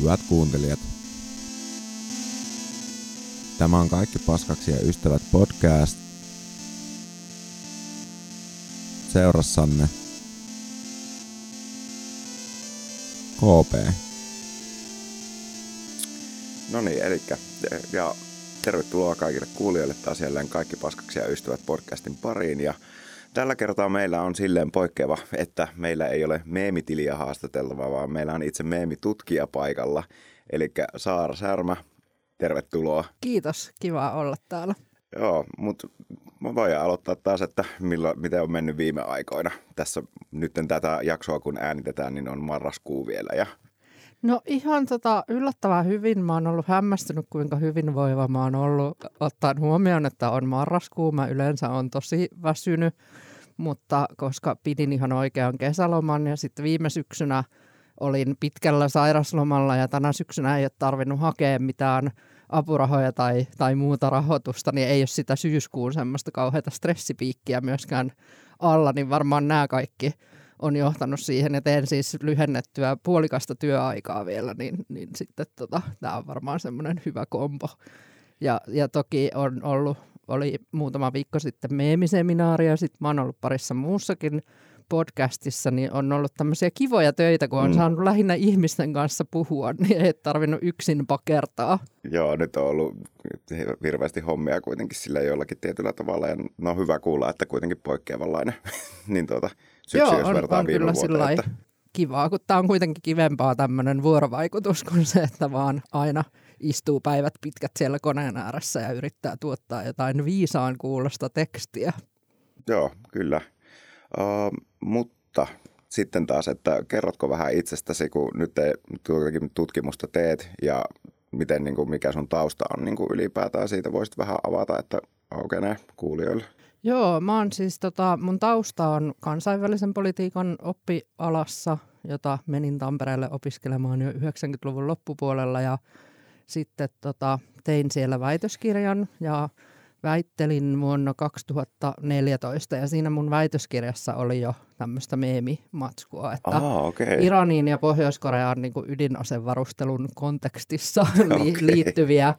Hyvät kuuntelijat, tämä on Kaikki paskaksi ja ystävät podcast. Seurassanne KP. No niin, eli ja tervetuloa kaikille kuulijoille taas jälleen Kaikki paskaksi ja ystävät podcastin pariin. Ja tällä kertaa meillä on silleen poikkeava, että meillä ei ole meemitiliä haastateltavaa, vaan meillä on itse meemitutkija paikalla. Eli Saara Särmä, tervetuloa. Kiitos, kiva olla täällä. Joo, mutta mä voin aloittaa taas, että milloin, miten on mennyt viime aikoina. Tässä nyt tätä jaksoa kun äänitetään, niin on marraskuu vielä ja No ihan tota, yllättävän hyvin. Mä oon ollut hämmästynyt, kuinka hyvinvoiva mä oon ollut, ottaen huomioon, että on marraskuu. Mä yleensä on tosi väsynyt, mutta koska pidin ihan oikean kesäloman ja sitten viime syksynä olin pitkällä sairaslomalla ja tänä syksynä ei ole tarvinnut hakea mitään apurahoja tai, tai muuta rahoitusta, niin ei ole sitä syyskuun semmoista kauheata stressipiikkiä myöskään alla, niin varmaan nämä kaikki – on johtanut siihen, että teen siis lyhennettyä puolikasta työaikaa vielä, niin, niin sitten tota, tämä on varmaan semmoinen hyvä kombo. Ja, ja toki on ollut, oli muutama viikko sitten meemiseminaari ja sitten mä oon ollut parissa muussakin podcastissa, niin on ollut tämmöisiä kivoja töitä, kun on mm. saanut lähinnä ihmisten kanssa puhua, niin ei tarvinnut yksin pakertaa. Joo, nyt on ollut hirveästi hommia kuitenkin sillä jollakin tietyllä tavalla, ja no hyvä kuulla, että kuitenkin poikkeavanlainen. niin tuota, syksy, Joo, jos on, vertaa on kyllä vuoteen. Että... kivaa, kun tämä on kuitenkin kivempaa tämmöinen vuorovaikutus kuin se, että vaan aina istuu päivät pitkät siellä koneen ääressä ja yrittää tuottaa jotain viisaan kuulosta tekstiä. Joo, kyllä. Uh, mutta sitten taas, että kerrotko vähän itsestäsi, kun nyt te tutkimusta teet ja miten, niin kuin, mikä sun tausta on niin kuin ylipäätään siitä, voisit vähän avata, että aukenee kuulijoille. Joo, mä oon siis, tota, mun tausta on kansainvälisen politiikan oppialassa, jota menin Tampereelle opiskelemaan jo 90-luvun loppupuolella ja sitten tota, tein siellä väitöskirjan ja väittelin vuonna 2014 ja siinä mun väitöskirjassa oli jo tämmöistä meemimatskua, että ah, okay. Iraniin ja Pohjois-Koreaan niin ydinasevarustelun kontekstissa okay. liittyviä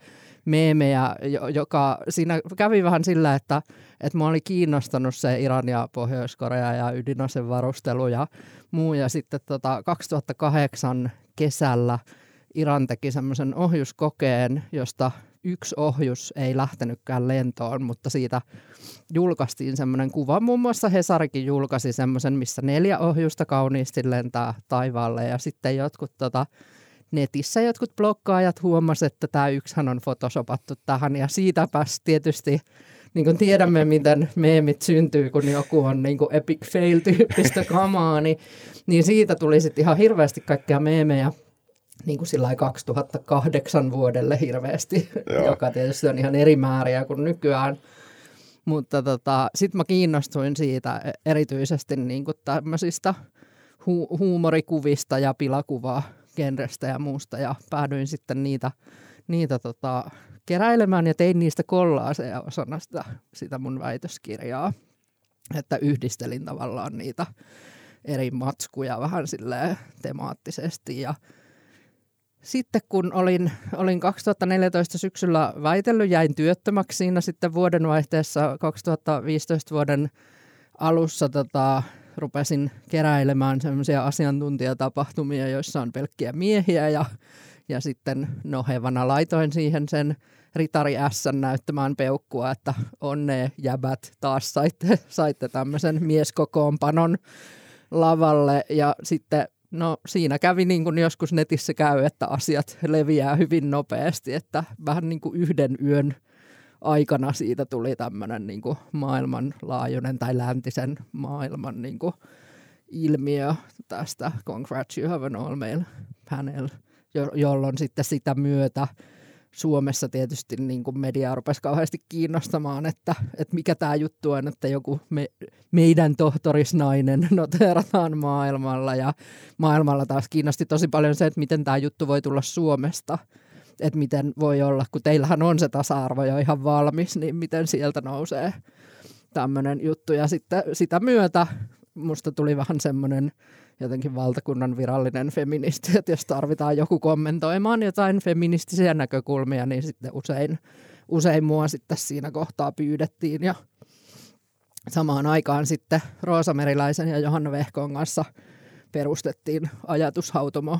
meemejä, joka siinä kävi vähän sillä, että, että mua oli kiinnostanut se Iran ja Pohjois-Korea ja ydinasevarustelu ja muu. Ja sitten tota 2008 kesällä Iran teki semmoisen ohjuskokeen, josta yksi ohjus ei lähtenytkään lentoon, mutta siitä julkaistiin semmoinen kuva. Muun muassa Hesarikin julkaisi semmoisen, missä neljä ohjusta kauniisti lentää taivaalle. Ja sitten jotkut tota, netissä jotkut blokkaajat huomasivat, että tämä yksihän on photoshopattu tähän. Ja siitäpäs tietysti niin kuin tiedämme, miten meemit syntyy, kun joku on niin kuin epic fail-tyyppistä kamaa, niin, niin siitä tuli sitten ihan hirveästi kaikkea meemejä niin kuin sillä 2008 vuodelle hirveästi, Joo. joka tietysti on ihan eri määriä kuin nykyään. Mutta tota, sitten mä kiinnostuin siitä erityisesti niin kuin tämmöisistä hu- huumorikuvista ja pilakuvaa genrestä ja muusta ja päädyin sitten niitä, niitä tota, keräilemään ja tein niistä kollaaseja osana sitä, sitä mun väitöskirjaa. Että yhdistelin tavallaan niitä eri matskuja vähän silleen temaattisesti ja sitten kun olin, olin 2014 syksyllä väitellyt, jäin työttömäksi siinä sitten vuodenvaihteessa 2015 vuoden alussa tota, rupesin keräilemään semmoisia asiantuntijatapahtumia, joissa on pelkkiä miehiä ja, ja sitten nohevana laitoin siihen sen Ritari S näyttämään peukkua, että onne jäbät taas saitte, saitte tämmöisen mieskokoonpanon lavalle. Ja sitten No siinä kävi niin kuin joskus netissä käy, että asiat leviää hyvin nopeasti, että vähän niin kuin yhden yön aikana siitä tuli tämmöinen niin kuin maailmanlaajuinen tai läntisen maailman niin kuin ilmiö tästä Congrats You Have an All Panel, jo- jolloin sitten sitä myötä Suomessa tietysti niin kuin media rupesi kauheasti kiinnostamaan, että, että mikä tämä juttu on, että joku me, meidän tohtorisnainen noterataan maailmalla ja maailmalla taas kiinnosti tosi paljon se, että miten tämä juttu voi tulla Suomesta – että miten voi olla, kun teillähän on se tasa-arvo jo ihan valmis, niin miten sieltä nousee tämmöinen juttu. Ja sitten sitä myötä musta tuli vähän semmoinen jotenkin valtakunnan virallinen feministi, että jos tarvitaan joku kommentoimaan jotain feministisiä näkökulmia, niin sitten usein, usein mua sitten siinä kohtaa pyydettiin ja samaan aikaan sitten Roosa Meriläisen ja Johanna Vehkon kanssa perustettiin ajatushautomo,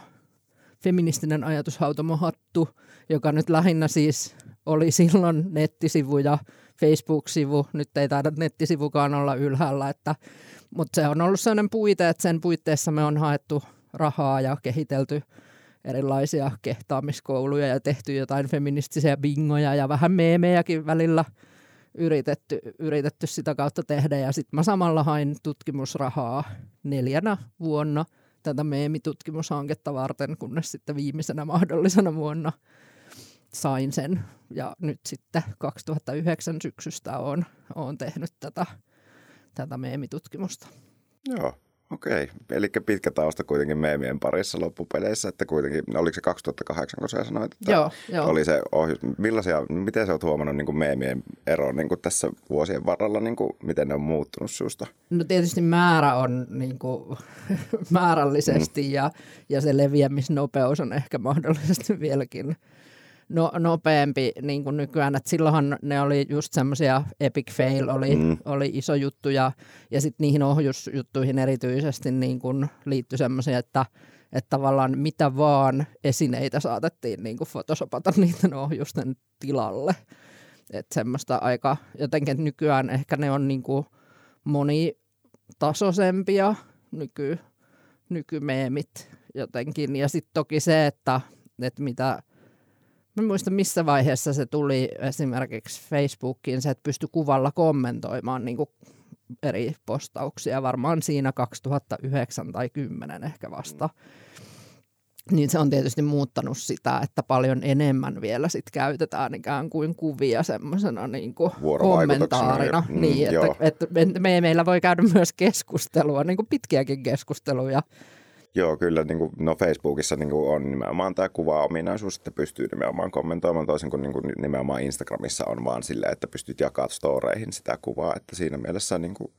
feministinen ajatushautomohattu, joka nyt lähinnä siis oli silloin nettisivu ja Facebook-sivu. Nyt ei taida nettisivukaan olla ylhäällä, että, mutta se on ollut sellainen puite, että sen puitteissa me on haettu rahaa ja kehitelty erilaisia kehtaamiskouluja ja tehty jotain feministisiä bingoja ja vähän meemejäkin välillä yritetty, yritetty sitä kautta tehdä. Ja sitten mä samalla hain tutkimusrahaa neljänä vuonna tätä meemitutkimushanketta varten, kunnes sitten viimeisenä mahdollisena vuonna – sain sen ja nyt sitten 2009 syksystä olen, olen tehnyt tätä, tätä meemitutkimusta. Joo, okei. Eli pitkä tausta kuitenkin meemien parissa loppupeleissä, että kuitenkin, oliko se 2008, kun sä sanoit, että joo, joo. oli se ohjus. Millaisia, miten sä oot huomannut niin kuin meemien ero niin kuin tässä vuosien varrella, niin kuin, miten ne on muuttunut susta? No tietysti määrä on niin kuin, määrällisesti mm. ja, ja se leviämisnopeus on ehkä mahdollisesti vieläkin no, nopeampi niin kuin nykyään. Et silloinhan ne oli just semmoisia epic fail oli, mm. oli iso juttu ja, ja sitten niihin ohjusjuttuihin erityisesti niin kuin liittyi semmoisia, että että tavallaan mitä vaan esineitä saatettiin niin kuin photoshopata niiden ohjusten tilalle. Että semmoista aika jotenkin nykyään ehkä ne on niin kuin monitasoisempia nyky, nykymeemit jotenkin. Ja sitten toki se, että, että mitä – Mä muista missä vaiheessa se tuli esimerkiksi Facebookiin, se, että pystyi kuvalla kommentoimaan niin eri postauksia, varmaan siinä 2009 tai 10 ehkä vasta. Niin se on tietysti muuttanut sitä, että paljon enemmän vielä sit käytetään ikään kuin kuvia semmoisena niin kommentaarina. Mm, niin, että, että me, meillä voi käydä myös keskustelua, niin kuin pitkiäkin keskusteluja Joo, kyllä niin kuin, no Facebookissa niin kuin on nimenomaan tämä kuva-ominaisuus, että pystyy nimenomaan kommentoimaan toisin kuin, niin kuin nimenomaan Instagramissa on vaan silleen, että pystyt jakamaan storeihin sitä kuvaa, että siinä mielessä niin kuin,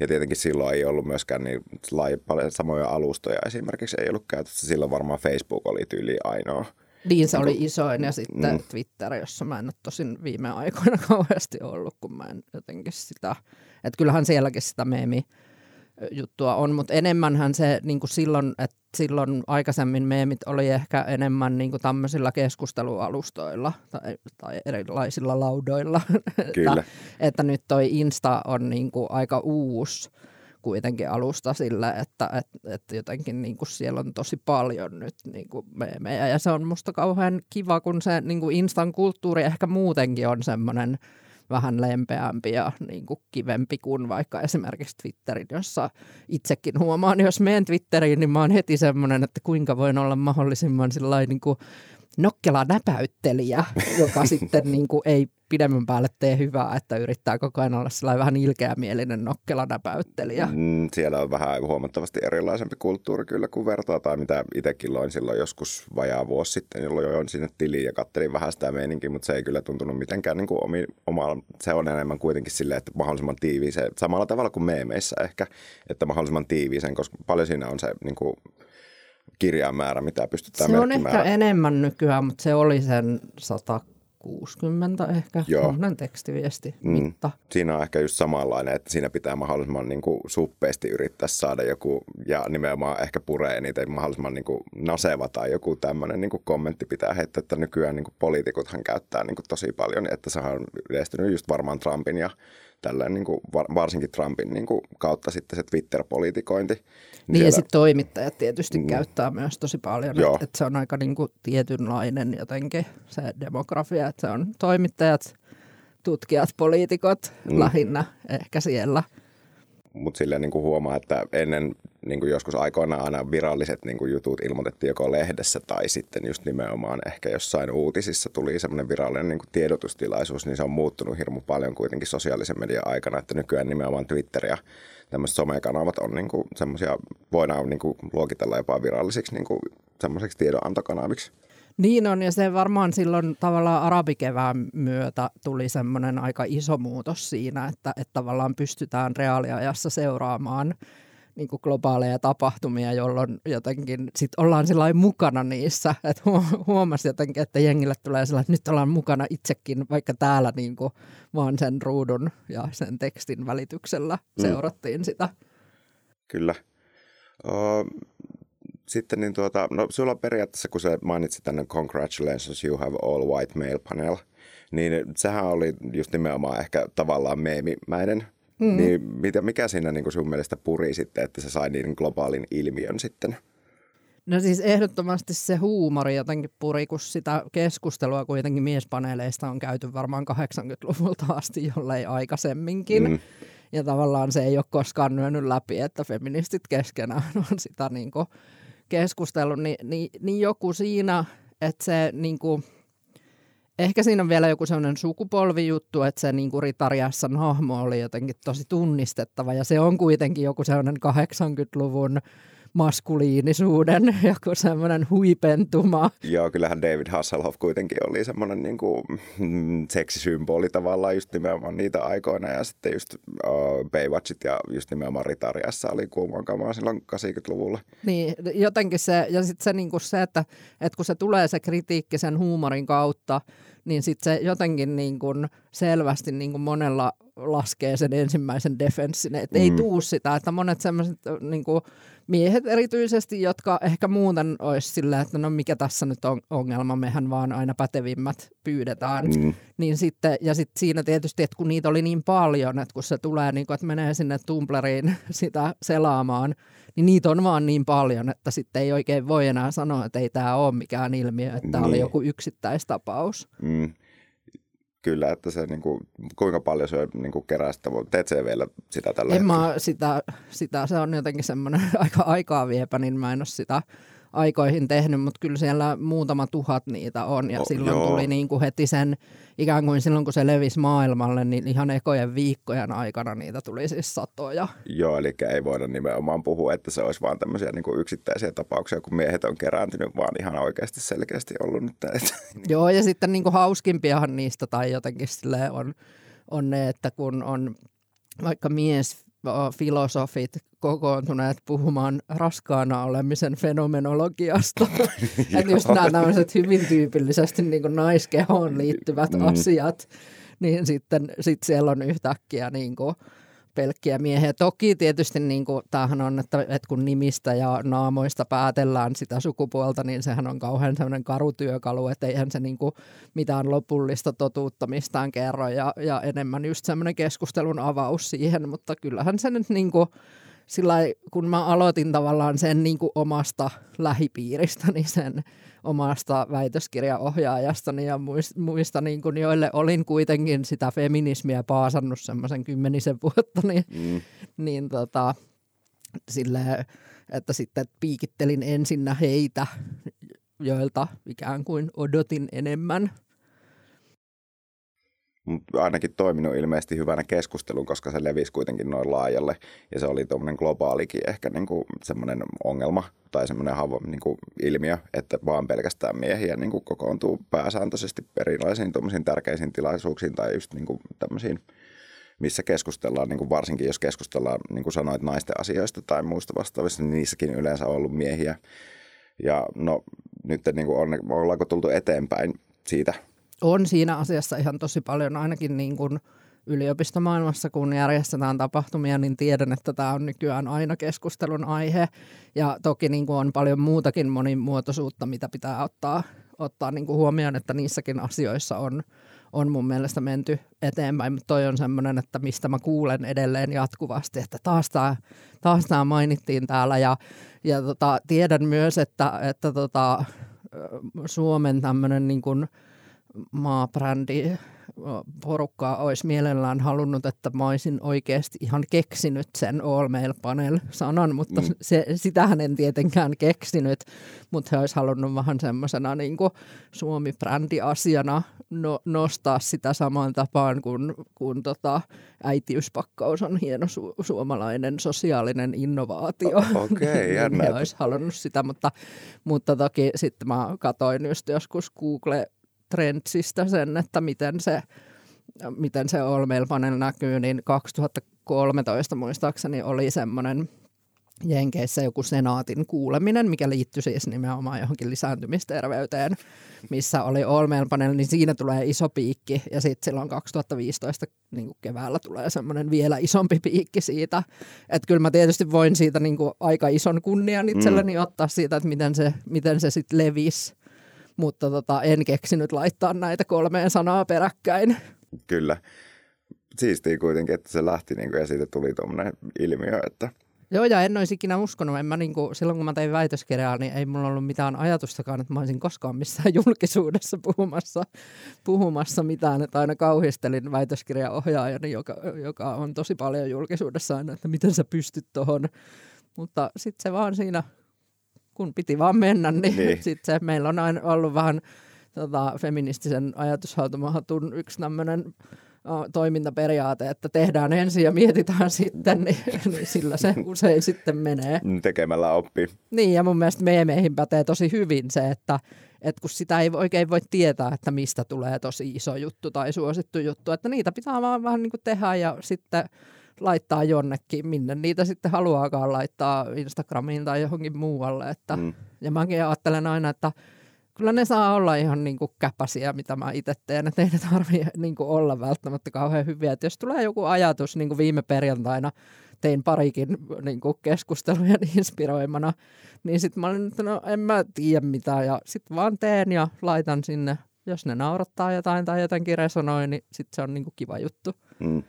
ja tietenkin silloin ei ollut myöskään niin lai, paljon samoja alustoja esimerkiksi ei ollut käytössä, silloin varmaan Facebook oli tyyli ainoa. Niin se oli isoin ja sitten mm. Twitter, jossa mä en ole tosin viime aikoina kauheasti ollut, kun mä en jotenkin sitä, että kyllähän sielläkin sitä meemi juttua on, mutta enemmänhän se niin kuin silloin, että silloin aikaisemmin meemit oli ehkä enemmän niin kuin tämmöisillä keskustelualustoilla tai, tai erilaisilla laudoilla. Kyllä. että, että nyt toi Insta on niin kuin aika uusi kuitenkin alusta sille, että et, et jotenkin niin kuin siellä on tosi paljon nyt niin kuin meemejä ja se on musta kauhean kiva, kun se niin kuin Instan kulttuuri ehkä muutenkin on semmoinen – vähän lempeämpi ja niin kuin kivempi kuin vaikka esimerkiksi Twitterin, jossa itsekin huomaan, jos menen Twitteriin, niin mä oon heti semmoinen, että kuinka voin olla mahdollisimman niin kuin nokkela näpäyttelijä, joka sitten niin kuin ei pidemmän päälle tee hyvää, että yrittää koko ajan olla sellainen vähän ilkeämielinen nokkela näpäyttelijä. Mm, siellä on vähän huomattavasti erilaisempi kulttuuri kyllä kuin vertaa, tai mitä itsekin loin silloin joskus vajaa vuosi sitten, jolloin join sinne tiliin ja kattelin vähän sitä meininkiä, mutta se ei kyllä tuntunut mitenkään niin kuin omi, oma, se on enemmän kuitenkin silleen, että mahdollisimman tiiviiseen, samalla tavalla kuin meemeissä ehkä, että mahdollisimman tiiviiseen, koska paljon siinä on se niin kuin, kirjaimäärä, mitä pystytään Se on ehkä enemmän nykyään, mutta se oli sen 160 ehkä, Joo. tekstiviesti mm. mitta. Siinä on ehkä just samanlainen, että siinä pitää mahdollisimman niin kuin suppeasti yrittää saada joku, ja nimenomaan ehkä puree niitä mahdollisimman niin kuin naseva tai joku tämmöinen niin kuin kommentti pitää heittää, että nykyään niin kuin poliitikothan käyttää niin kuin tosi paljon, että se on yleistynyt just varmaan Trumpin ja tällainen niin kuin, varsinkin Trumpin niin kuin, kautta sitten se Twitter-politikointi. Niin, siellä... ja sitten toimittajat tietysti mm. käyttää myös tosi paljon, että et se on aika niin kuin, tietynlainen jotenkin se demografia, että se on toimittajat, tutkijat, poliitikot mm. lähinnä ehkä siellä – mutta silleen niin kuin huomaa, että ennen niin kuin joskus aikoinaan aina viralliset niin kuin jutut ilmoitettiin joko lehdessä tai sitten just nimenomaan ehkä jossain uutisissa tuli semmoinen virallinen niin kuin tiedotustilaisuus, niin se on muuttunut hirmu paljon kuitenkin sosiaalisen median aikana, että nykyään nimenomaan Twitter ja tämmöiset somekanavat on niin semmoisia, voidaan niin kuin luokitella jopa virallisiksi niin kuin semmoiseksi tiedonantokanaviksi. Niin on, ja se varmaan silloin tavallaan arabikevään myötä tuli semmoinen aika iso muutos siinä, että, että tavallaan pystytään reaaliajassa seuraamaan niin kuin globaaleja tapahtumia, jolloin jotenkin sit ollaan mukana niissä. Että huomasi jotenkin, että jengille tulee sellainen, että nyt ollaan mukana itsekin, vaikka täällä niin kuin vaan sen ruudun ja sen tekstin välityksellä mm. seurattiin sitä. Kyllä. sitten niin tuota, no sulla on periaatteessa, kun se mainitsi tänne Congratulations, you have all white male panel, niin sehän oli just nimenomaan ehkä tavallaan meemimäinen Mm. Niin mitä, mikä siinä niin kuin sun mielestä puri sitten, että se sai niin globaalin ilmiön sitten? No siis ehdottomasti se huumori jotenkin puri, kun sitä keskustelua kuitenkin miespaneeleista on käyty varmaan 80-luvulta asti, jollei aikaisemminkin. Mm. Ja tavallaan se ei ole koskaan lyönyt läpi, että feministit keskenään on sitä niin kuin keskustellut. Ni, niin, niin joku siinä, että se niin kuin – ehkä siinä on vielä joku sellainen sukupolvijuttu, että se niin Ritariassan hahmo oli jotenkin tosi tunnistettava ja se on kuitenkin joku sellainen 80-luvun maskuliinisuuden joku semmoinen huipentuma. Joo, kyllähän David Hasselhoff kuitenkin oli semmoinen niin kuin, mm, seksisymboli tavallaan just nimenomaan niitä aikoina ja sitten just uh, Baywatchit ja just nimenomaan Ritariassa oli kuumaan kamaa silloin 80-luvulla. Niin, jotenkin se, ja sitten se, niin kuin se että, että kun se tulee se kritiikki sen huumorin kautta, niin sitten se jotenkin niin kuin selvästi niin kuin monella laskee sen ensimmäisen defenssin, että mm. ei tuu sitä, että monet semmoiset niin kuin miehet erityisesti, jotka ehkä muuten olisi sillä, että no mikä tässä nyt on ongelma, mehän vaan aina pätevimmät pyydetään. Mm. Niin sitten, ja sitten siinä tietysti, että kun niitä oli niin paljon, että kun se tulee, niin kuin, että menee sinne Tumbleriin sitä selaamaan, niin niitä on vaan niin paljon, että sitten ei oikein voi enää sanoa, että ei tämä ole mikään ilmiö, että tämä niin. oli joku yksittäistapaus. Mm. Kyllä, että se niin kuin, kuinka paljon se niin kuin kerää sitä, teet se vielä sitä tällä En mä sitä, sitä, se on jotenkin semmoinen aika aikaa viepä, niin mä en ole sitä aikoihin tehnyt, mutta kyllä siellä muutama tuhat niitä on. Ja oh, silloin joo. tuli niin kuin heti sen, ikään kuin silloin kun se levisi maailmalle, niin ihan ekojen viikkojen aikana niitä tuli siis satoja. Joo, eli ei voida nimenomaan puhua, että se olisi vaan tämmöisiä niin kuin yksittäisiä tapauksia, kun miehet on kerääntynyt, vaan ihan oikeasti selkeästi ollut nyt. Että, Joo, ja sitten niin kuin hauskimpiahan niistä tai jotenkin on, on ne, että kun on vaikka mies filosofit kokoontuneet puhumaan raskaana olemisen fenomenologiasta. että just nämä tämmöiset hyvin tyypillisesti niin kuin naiskehoon liittyvät mm. asiat, niin sitten sit siellä on yhtäkkiä niin kuin pelkkiä miehiä. Toki tietysti niin kuin, tämähän on, että, että kun nimistä ja naamoista päätellään sitä sukupuolta, niin sehän on kauhean sellainen karutyökalu, että eihän se niin kuin, mitään lopullista totuutta mistään kerro ja, ja enemmän just semmoinen keskustelun avaus siihen, mutta kyllähän se nyt niin kuin, sillä kun mä aloitin tavallaan sen niin kuin omasta lähipiiristäni, sen omasta väitöskirjaohjaajastani ja muista, muista niin kuin, joille olin kuitenkin sitä feminismiä paasannut semmoisen kymmenisen vuotta, niin, mm. niin tota, sille, että sitten piikittelin ensinnä heitä, joilta ikään kuin odotin enemmän – ainakin toiminut ilmeisesti hyvänä keskustelun, koska se levisi kuitenkin noin laajalle ja se oli tuommoinen globaalikin ehkä niin kuin semmoinen ongelma tai semmoinen havo, niin kuin ilmiö, että vaan pelkästään miehiä niin kuin kokoontuu pääsääntöisesti erilaisiin tärkeisiin tilaisuuksiin tai just niin kuin tämmöisiin missä keskustellaan, niin kuin varsinkin jos keskustellaan, niin kuin sanoit, naisten asioista tai muista vastaavista, niin niissäkin yleensä on ollut miehiä. Ja no nyt niin kuin on, ollaanko tultu eteenpäin siitä on siinä asiassa ihan tosi paljon, ainakin niin kuin yliopistomaailmassa, kun järjestetään tapahtumia, niin tiedän, että tämä on nykyään aina keskustelun aihe. Ja toki niin kuin on paljon muutakin monimuotoisuutta, mitä pitää ottaa, ottaa niin kuin huomioon, että niissäkin asioissa on, on mun mielestä menty eteenpäin. Mutta toi on semmoinen, että mistä mä kuulen edelleen jatkuvasti, että taas tämä, taas tämä mainittiin täällä. Ja, ja tota, tiedän myös, että, että tota, Suomen tämmöinen niin kuin – maabrändi porukkaa olisi mielellään halunnut, että mä olisin oikeasti ihan keksinyt sen All Mail Panel-sanan, mutta mm. se, sitähän en tietenkään keksinyt, mutta he olisi halunnut vähän semmoisena niin Suomi-brändi-asiana no, nostaa sitä samaan tapaan kuin, kuin tota, äitiyspakkaus on hieno su- suomalainen sosiaalinen innovaatio. Okei, okay, jännä. he olisi halunnut sitä, mutta, mutta toki sitten mä katsoin just joskus Google Trendsistä sen, että miten se, miten se All Mail Panel näkyy, niin 2013 muistaakseni oli semmoinen Jenkeissä joku senaatin kuuleminen, mikä liittyy siis nimenomaan johonkin lisääntymisterveyteen, missä oli All Panel, niin siinä tulee iso piikki ja sitten silloin 2015 niin kuin keväällä tulee semmoinen vielä isompi piikki siitä. Että kyllä mä tietysti voin siitä niin kuin aika ison kunnian itselleni mm. ottaa siitä, että miten se, miten se sitten levisi, mutta tota, en keksinyt laittaa näitä kolmeen sanaa peräkkäin. Kyllä. Siistiä kuitenkin, että se lähti niin kuin, ja siitä tuli tuommoinen ilmiö, että – Joo, ja en olisi ikinä uskonut. En mä niinku, silloin kun mä tein väitöskirjaa, niin ei mulla ollut mitään ajatustakaan, että mä olisin koskaan missään julkisuudessa puhumassa, puhumassa mitään. Että aina kauhistelin väitöskirjaohjaajani, joka, joka on tosi paljon julkisuudessa aina, että miten sä pystyt tuohon. Mutta sitten se vaan siinä, kun piti vaan mennä, niin, niin. sitten se meillä on aina ollut vähän tota, feministisen ajatushautomahatun yksi tämmöinen toimintaperiaate, että tehdään ensin ja mietitään sitten, niin, niin sillä se usein sitten menee. Tekemällä oppii. Niin, ja mun mielestä meemeihin pätee tosi hyvin se, että, että kun sitä ei oikein voi tietää, että mistä tulee tosi iso juttu tai suosittu juttu, että niitä pitää vaan vähän niin kuin tehdä ja sitten laittaa jonnekin, minne niitä sitten haluaakaan laittaa Instagramiin tai johonkin muualle. Että, mm. Ja mäkin ajattelen aina, että kyllä ne saa olla ihan niin kuin käpäsiä, mitä mä itse teen, että ei ne tarvitse niin kuin olla välttämättä kauhean hyviä. Että jos tulee joku ajatus, niin kuin viime perjantaina tein parikin niin kuin keskustelujen inspiroimana, niin sitten mä olin, että no en mä tiedä mitä, ja sitten vaan teen ja laitan sinne. Jos ne naurattaa jotain tai jotenkin resonoi, niin sitten se on niin kuin kiva juttu. Mm.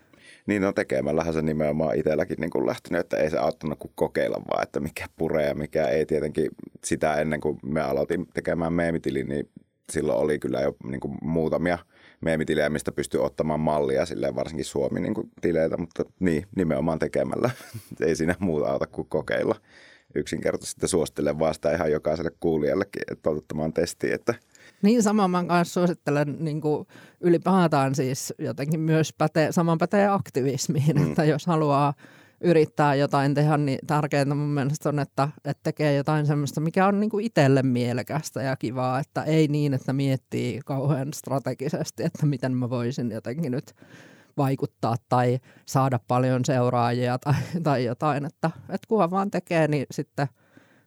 Niin no tekemällähän se nimenomaan itselläkin niin kuin lähtenyt, että ei se auttanut kuin kokeilla vaan, että mikä puree ja mikä ei tietenkin sitä ennen kuin me aloitin tekemään meemitilin, niin silloin oli kyllä jo niin kuin muutamia meemitilejä, mistä pystyy ottamaan mallia, silleen varsinkin Suomi niin kuin mutta niin, nimenomaan tekemällä. ei siinä muuta auta kuin kokeilla. Yksinkertaisesti suosittelen vaan sitä ihan jokaiselle kuulijallekin, että otettamaan testiin, että – niin sama mä kanssa suosittelen niin kuin ylipäätään siis jotenkin myös pätee, saman pätee aktivismiin, mm. että jos haluaa yrittää jotain tehdä, niin tärkeintä mun mielestä on, että, että tekee jotain semmoista, mikä on niin kuin itselle mielekästä ja kivaa, että ei niin, että miettii kauhean strategisesti, että miten mä voisin jotenkin nyt vaikuttaa tai saada paljon seuraajia tai, tai jotain, että, että kunhan vaan tekee, niin sitten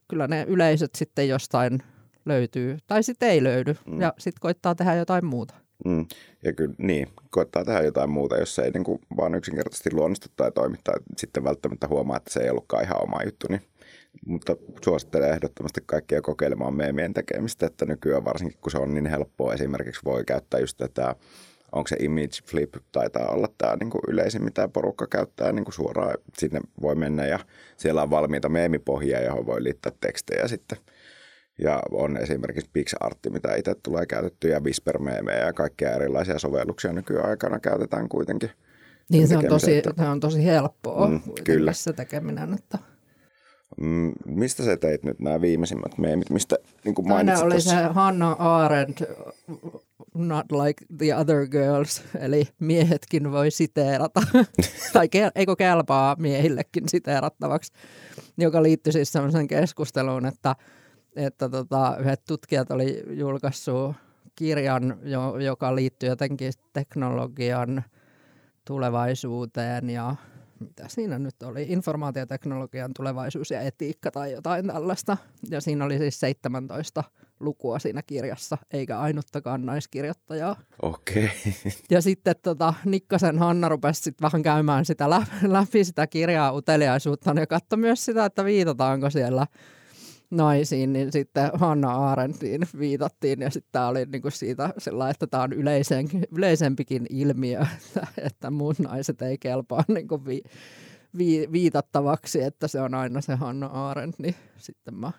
kyllä ne yleisöt sitten jostain löytyy, tai sitten ei löydy, mm. ja sitten koittaa tehdä jotain muuta. Mm. Ja kyllä niin, koittaa tehdä jotain muuta, jos se ei niin kuin vaan yksinkertaisesti luonnistu tai toimi, tai sitten välttämättä huomaa, että se ei ollutkaan ihan oma juttu, niin mutta suosittelen ehdottomasti kaikkia kokeilemaan meemien tekemistä, että nykyään varsinkin kun se on niin helppoa, esimerkiksi voi käyttää just tätä, onko se image flip, taitaa olla tämä niin kuin yleisin, mitä porukka käyttää niin kuin suoraan, sinne voi mennä ja siellä on valmiita meemipohjia, johon voi liittää tekstejä sitten – ja on esimerkiksi PixArtti, mitä itse tulee käytetty, ja whisper ja kaikkia erilaisia sovelluksia nykyaikana käytetään kuitenkin. Niin se on, tosi, että... se on tosi helppoa mm, kyllä. se tekeminen. Että... Mm, mistä sä teit nyt nämä viimeisimmät meemit, mistä niin kuin mainitsit oli se Hanna Arendt, not like the other girls, eli miehetkin voi siteerata, tai ke, eikö kelpaa miehillekin siteerattavaksi, joka liittyy siis sellaiseen keskusteluun, että että tota, yhdet tutkijat oli julkaissut kirjan, jo, joka liittyy jotenkin teknologian tulevaisuuteen ja mitä siinä nyt oli, informaatioteknologian tulevaisuus ja etiikka tai jotain tällaista. Ja siinä oli siis 17 lukua siinä kirjassa, eikä ainuttakaan naiskirjoittajaa. Okei. Okay. Ja sitten tota, Nikkasen Hanna rupesi sit vähän käymään sitä läpi, läpi sitä kirjaa uteliaisuutta ja katsoi myös sitä, että viitataanko siellä naisiin, niin sitten Hanna Arendtiin viitattiin ja sitten tämä oli niinku siitä sellainen, että tämä on yleisen, yleisempikin ilmiö, että, että muut naiset ei kelpaa niinku vi, vi, viitattavaksi, että se on aina se Hanna Arendt, niin sitten mä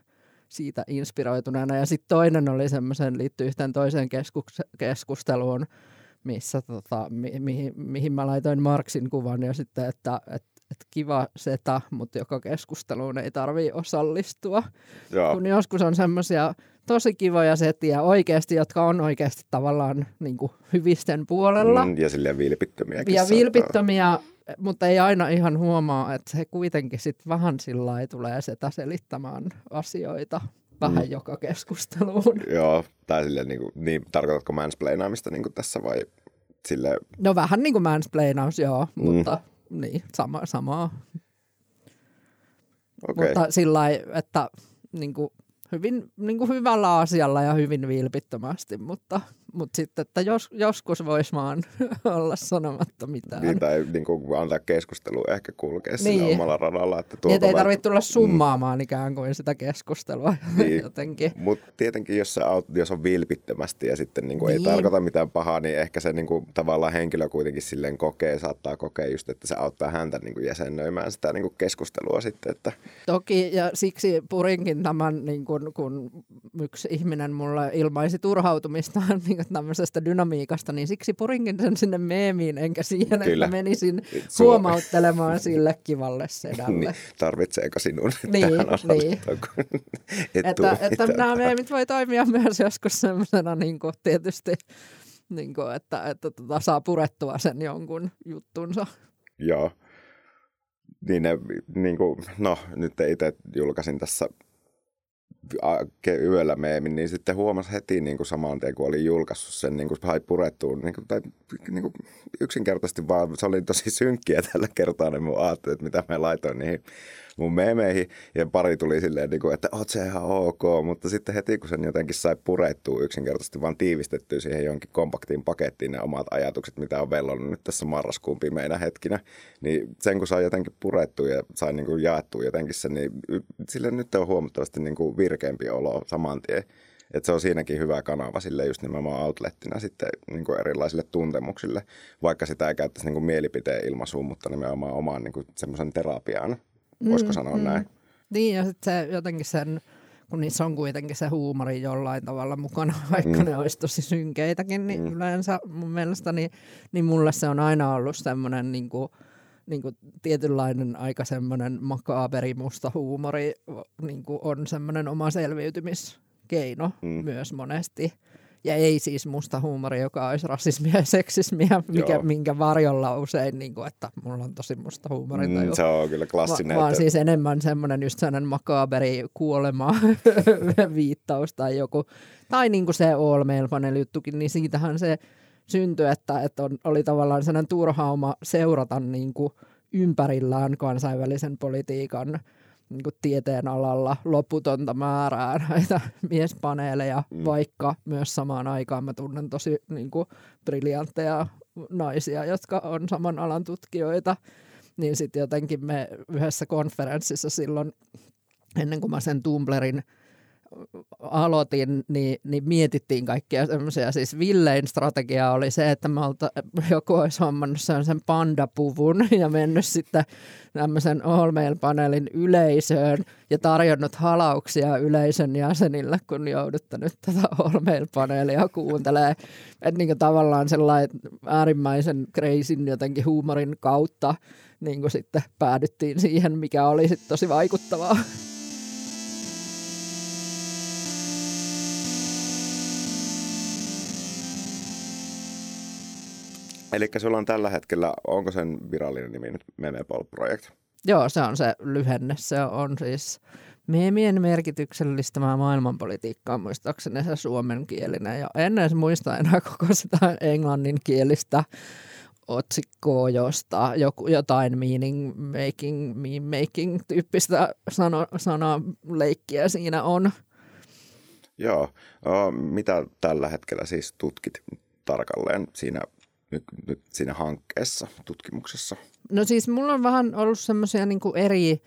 siitä inspiroituneena. Ja sitten toinen oli semmoisen, liittyy yhteen toiseen keskusteluun, missä tota, mi, mihin, mihin mä laitoin Marksin kuvan ja sitten, että, että että kiva seta, mutta joka keskusteluun ei tarvii osallistua. Joo. Kun joskus on semmoisia tosi kivoja setiä oikeasti, jotka on oikeasti tavallaan niin kuin hyvisten puolella. Mm, ja silleen vilpittömiäkin. Ja vilpittömiä, mutta ei aina ihan huomaa, että se kuitenkin sitten vähän sillä tulee setä selittämään asioita vähän mm. joka keskusteluun. Joo, tai silleen, niin, kuin, niin tarkoitatko mansplainaamista niin kuin tässä vai sille No vähän niin kuin mansplainaus, joo, mm. mutta niin, sama, samaa. Okay. Mutta sillä lailla, että niin kuin, hyvin niin kuin hyvällä asialla ja hyvin vilpittömästi, mutta, mutta sitten, että jos, joskus voisi vaan olla sanomatta mitään. Niin, tai niin kuin antaa keskustelu ehkä kulkea niin. Niin. omalla radalla. Että Niin, että ei tarvitse tulla summaamaan mm. ikään kuin sitä keskustelua Niin. jotenkin. Mutta tietenkin, jos, sä aut, jos on vilpittömästi ja sitten niin kuin Niin. ei tarkoita mitään pahaa, niin ehkä se niin kuin, tavallaan henkilö kuitenkin silleen kokee, saattaa kokea just, että se auttaa häntä niin kuin jäsennöimään sitä niin kuin keskustelua sitten. Että, Toki, ja siksi purinkin tämän, niin kun, kun yksi ihminen mulle ilmaisi turhautumistaan niin tämmöisestä dynamiikasta, niin siksi purinkin sen sinne meemiin, enkä siihen, Kyllä. että menisin Suo- huomauttelemaan sille kivalle sedälle. niin, tarvitseeko sinun Niin, tähän niin. et että, että nämä meemit voi toimia myös joskus semmoisena niin kuin tietysti, niin kuin, että, että tota, saa purettua sen jonkun juttunsa. Joo. Niin, ne, niin kuin, no nyt itse julkaisin tässä yöllä meemin, niin sitten huomasi heti niin kuin saman tien, kun olin julkaissut sen, niin kuin sai purettua, niin kuin, tai niin kuin yksinkertaisesti vaan, se oli tosi synkkiä tällä kertaa, niin mun että mitä mä laitoin niihin mun meemeihin, ja pari tuli silleen, niin kuin, että oot se ihan ok, mutta sitten heti kun sen jotenkin sai purettua yksinkertaisesti, vaan tiivistettyä siihen jonkin kompaktiin pakettiin ne omat ajatukset, mitä on vellonut nyt tässä marraskuun pimeinä hetkinä, niin sen kun sai jotenkin purettua ja sai niin kuin jaettua jotenkin sen, niin sille nyt on huomattavasti niin kuin virkeämpi olo saman tien. Että se on siinäkin hyvä kanava sille just nimenomaan outlettina sitten niin kuin erilaisille tuntemuksille, vaikka sitä ei käyttäisi niin kuin mielipiteen ilmaisuun, mutta nimenomaan omaan niin kuin semmoisen terapiaan, voisiko Mm, sanoa mm. näin. Niin ja sitten se jotenkin sen, kun niissä on kuitenkin se huumori jollain tavalla mukana, vaikka Mm. ne olisi tosi synkeitäkin, niin Mm. yleensä mun mielestä niin, niin mulle se on aina ollut semmoinen niin kuin, niin kuin tietynlainen aika semmoinen makaaberi musta huumori niin kuin on semmoinen oma selviytymiskeino Mm. myös monesti. Ja ei siis musta huumori, joka olisi rasismia ja seksismia, mikä, Joo. minkä varjolla usein, niin kuin, että mulla on tosi musta huumori. Mm, se on kyllä Va- klassinen. vaan että- siis enemmän semmoinen just sellainen makaaberi kuolema viittaus tai joku, tai niin kuin se All Mail Panel juttukin, niin siitähän se syntyi, että, että on, oli tavallaan sellainen turhauma seurata niin kuin ympärillään kansainvälisen politiikan niin kuin tieteen alalla loputonta määrää näitä miespaneeleja, Mm. vaikka myös samaan aikaan mä tunnen tosi niin kuin, briljantteja naisia, jotka on saman alan tutkijoita, niin sitten jotenkin me yhdessä konferenssissa silloin, ennen kuin mä sen Tumblrin aloitin, niin, niin mietittiin kaikkia semmoisia. Siis Villein strategia oli se, että me olta, joku olisi hommannut sen, pandapuvun ja mennyt sitten tämmöisen All Mail-paneelin yleisöön ja tarjonnut halauksia yleisön jäsenille, kun joudutte nyt tätä All Mail-paneelia kuuntelee. Että niin tavallaan sellainen äärimmäisen kreisin jotenkin huumorin kautta niin sitten päädyttiin siihen, mikä oli sitten tosi vaikuttavaa. Eli sulla on tällä hetkellä, onko sen virallinen nimi nyt Memepol Project? Joo, se on se lyhenne. Se on siis meemien merkityksellistämää maailmanpolitiikkaa, muistaakseni se suomenkielinen. Ja en edes muista enää koko sitä englanninkielistä otsikkoa, josta joku, jotain meaning making, meme making tyyppistä sano, sanaleikkiä siinä on. Joo. O, mitä tällä hetkellä siis tutkit tarkalleen siinä, nyt, nyt siinä hankkeessa, tutkimuksessa? No siis mulla on vähän ollut semmoisia niin eri,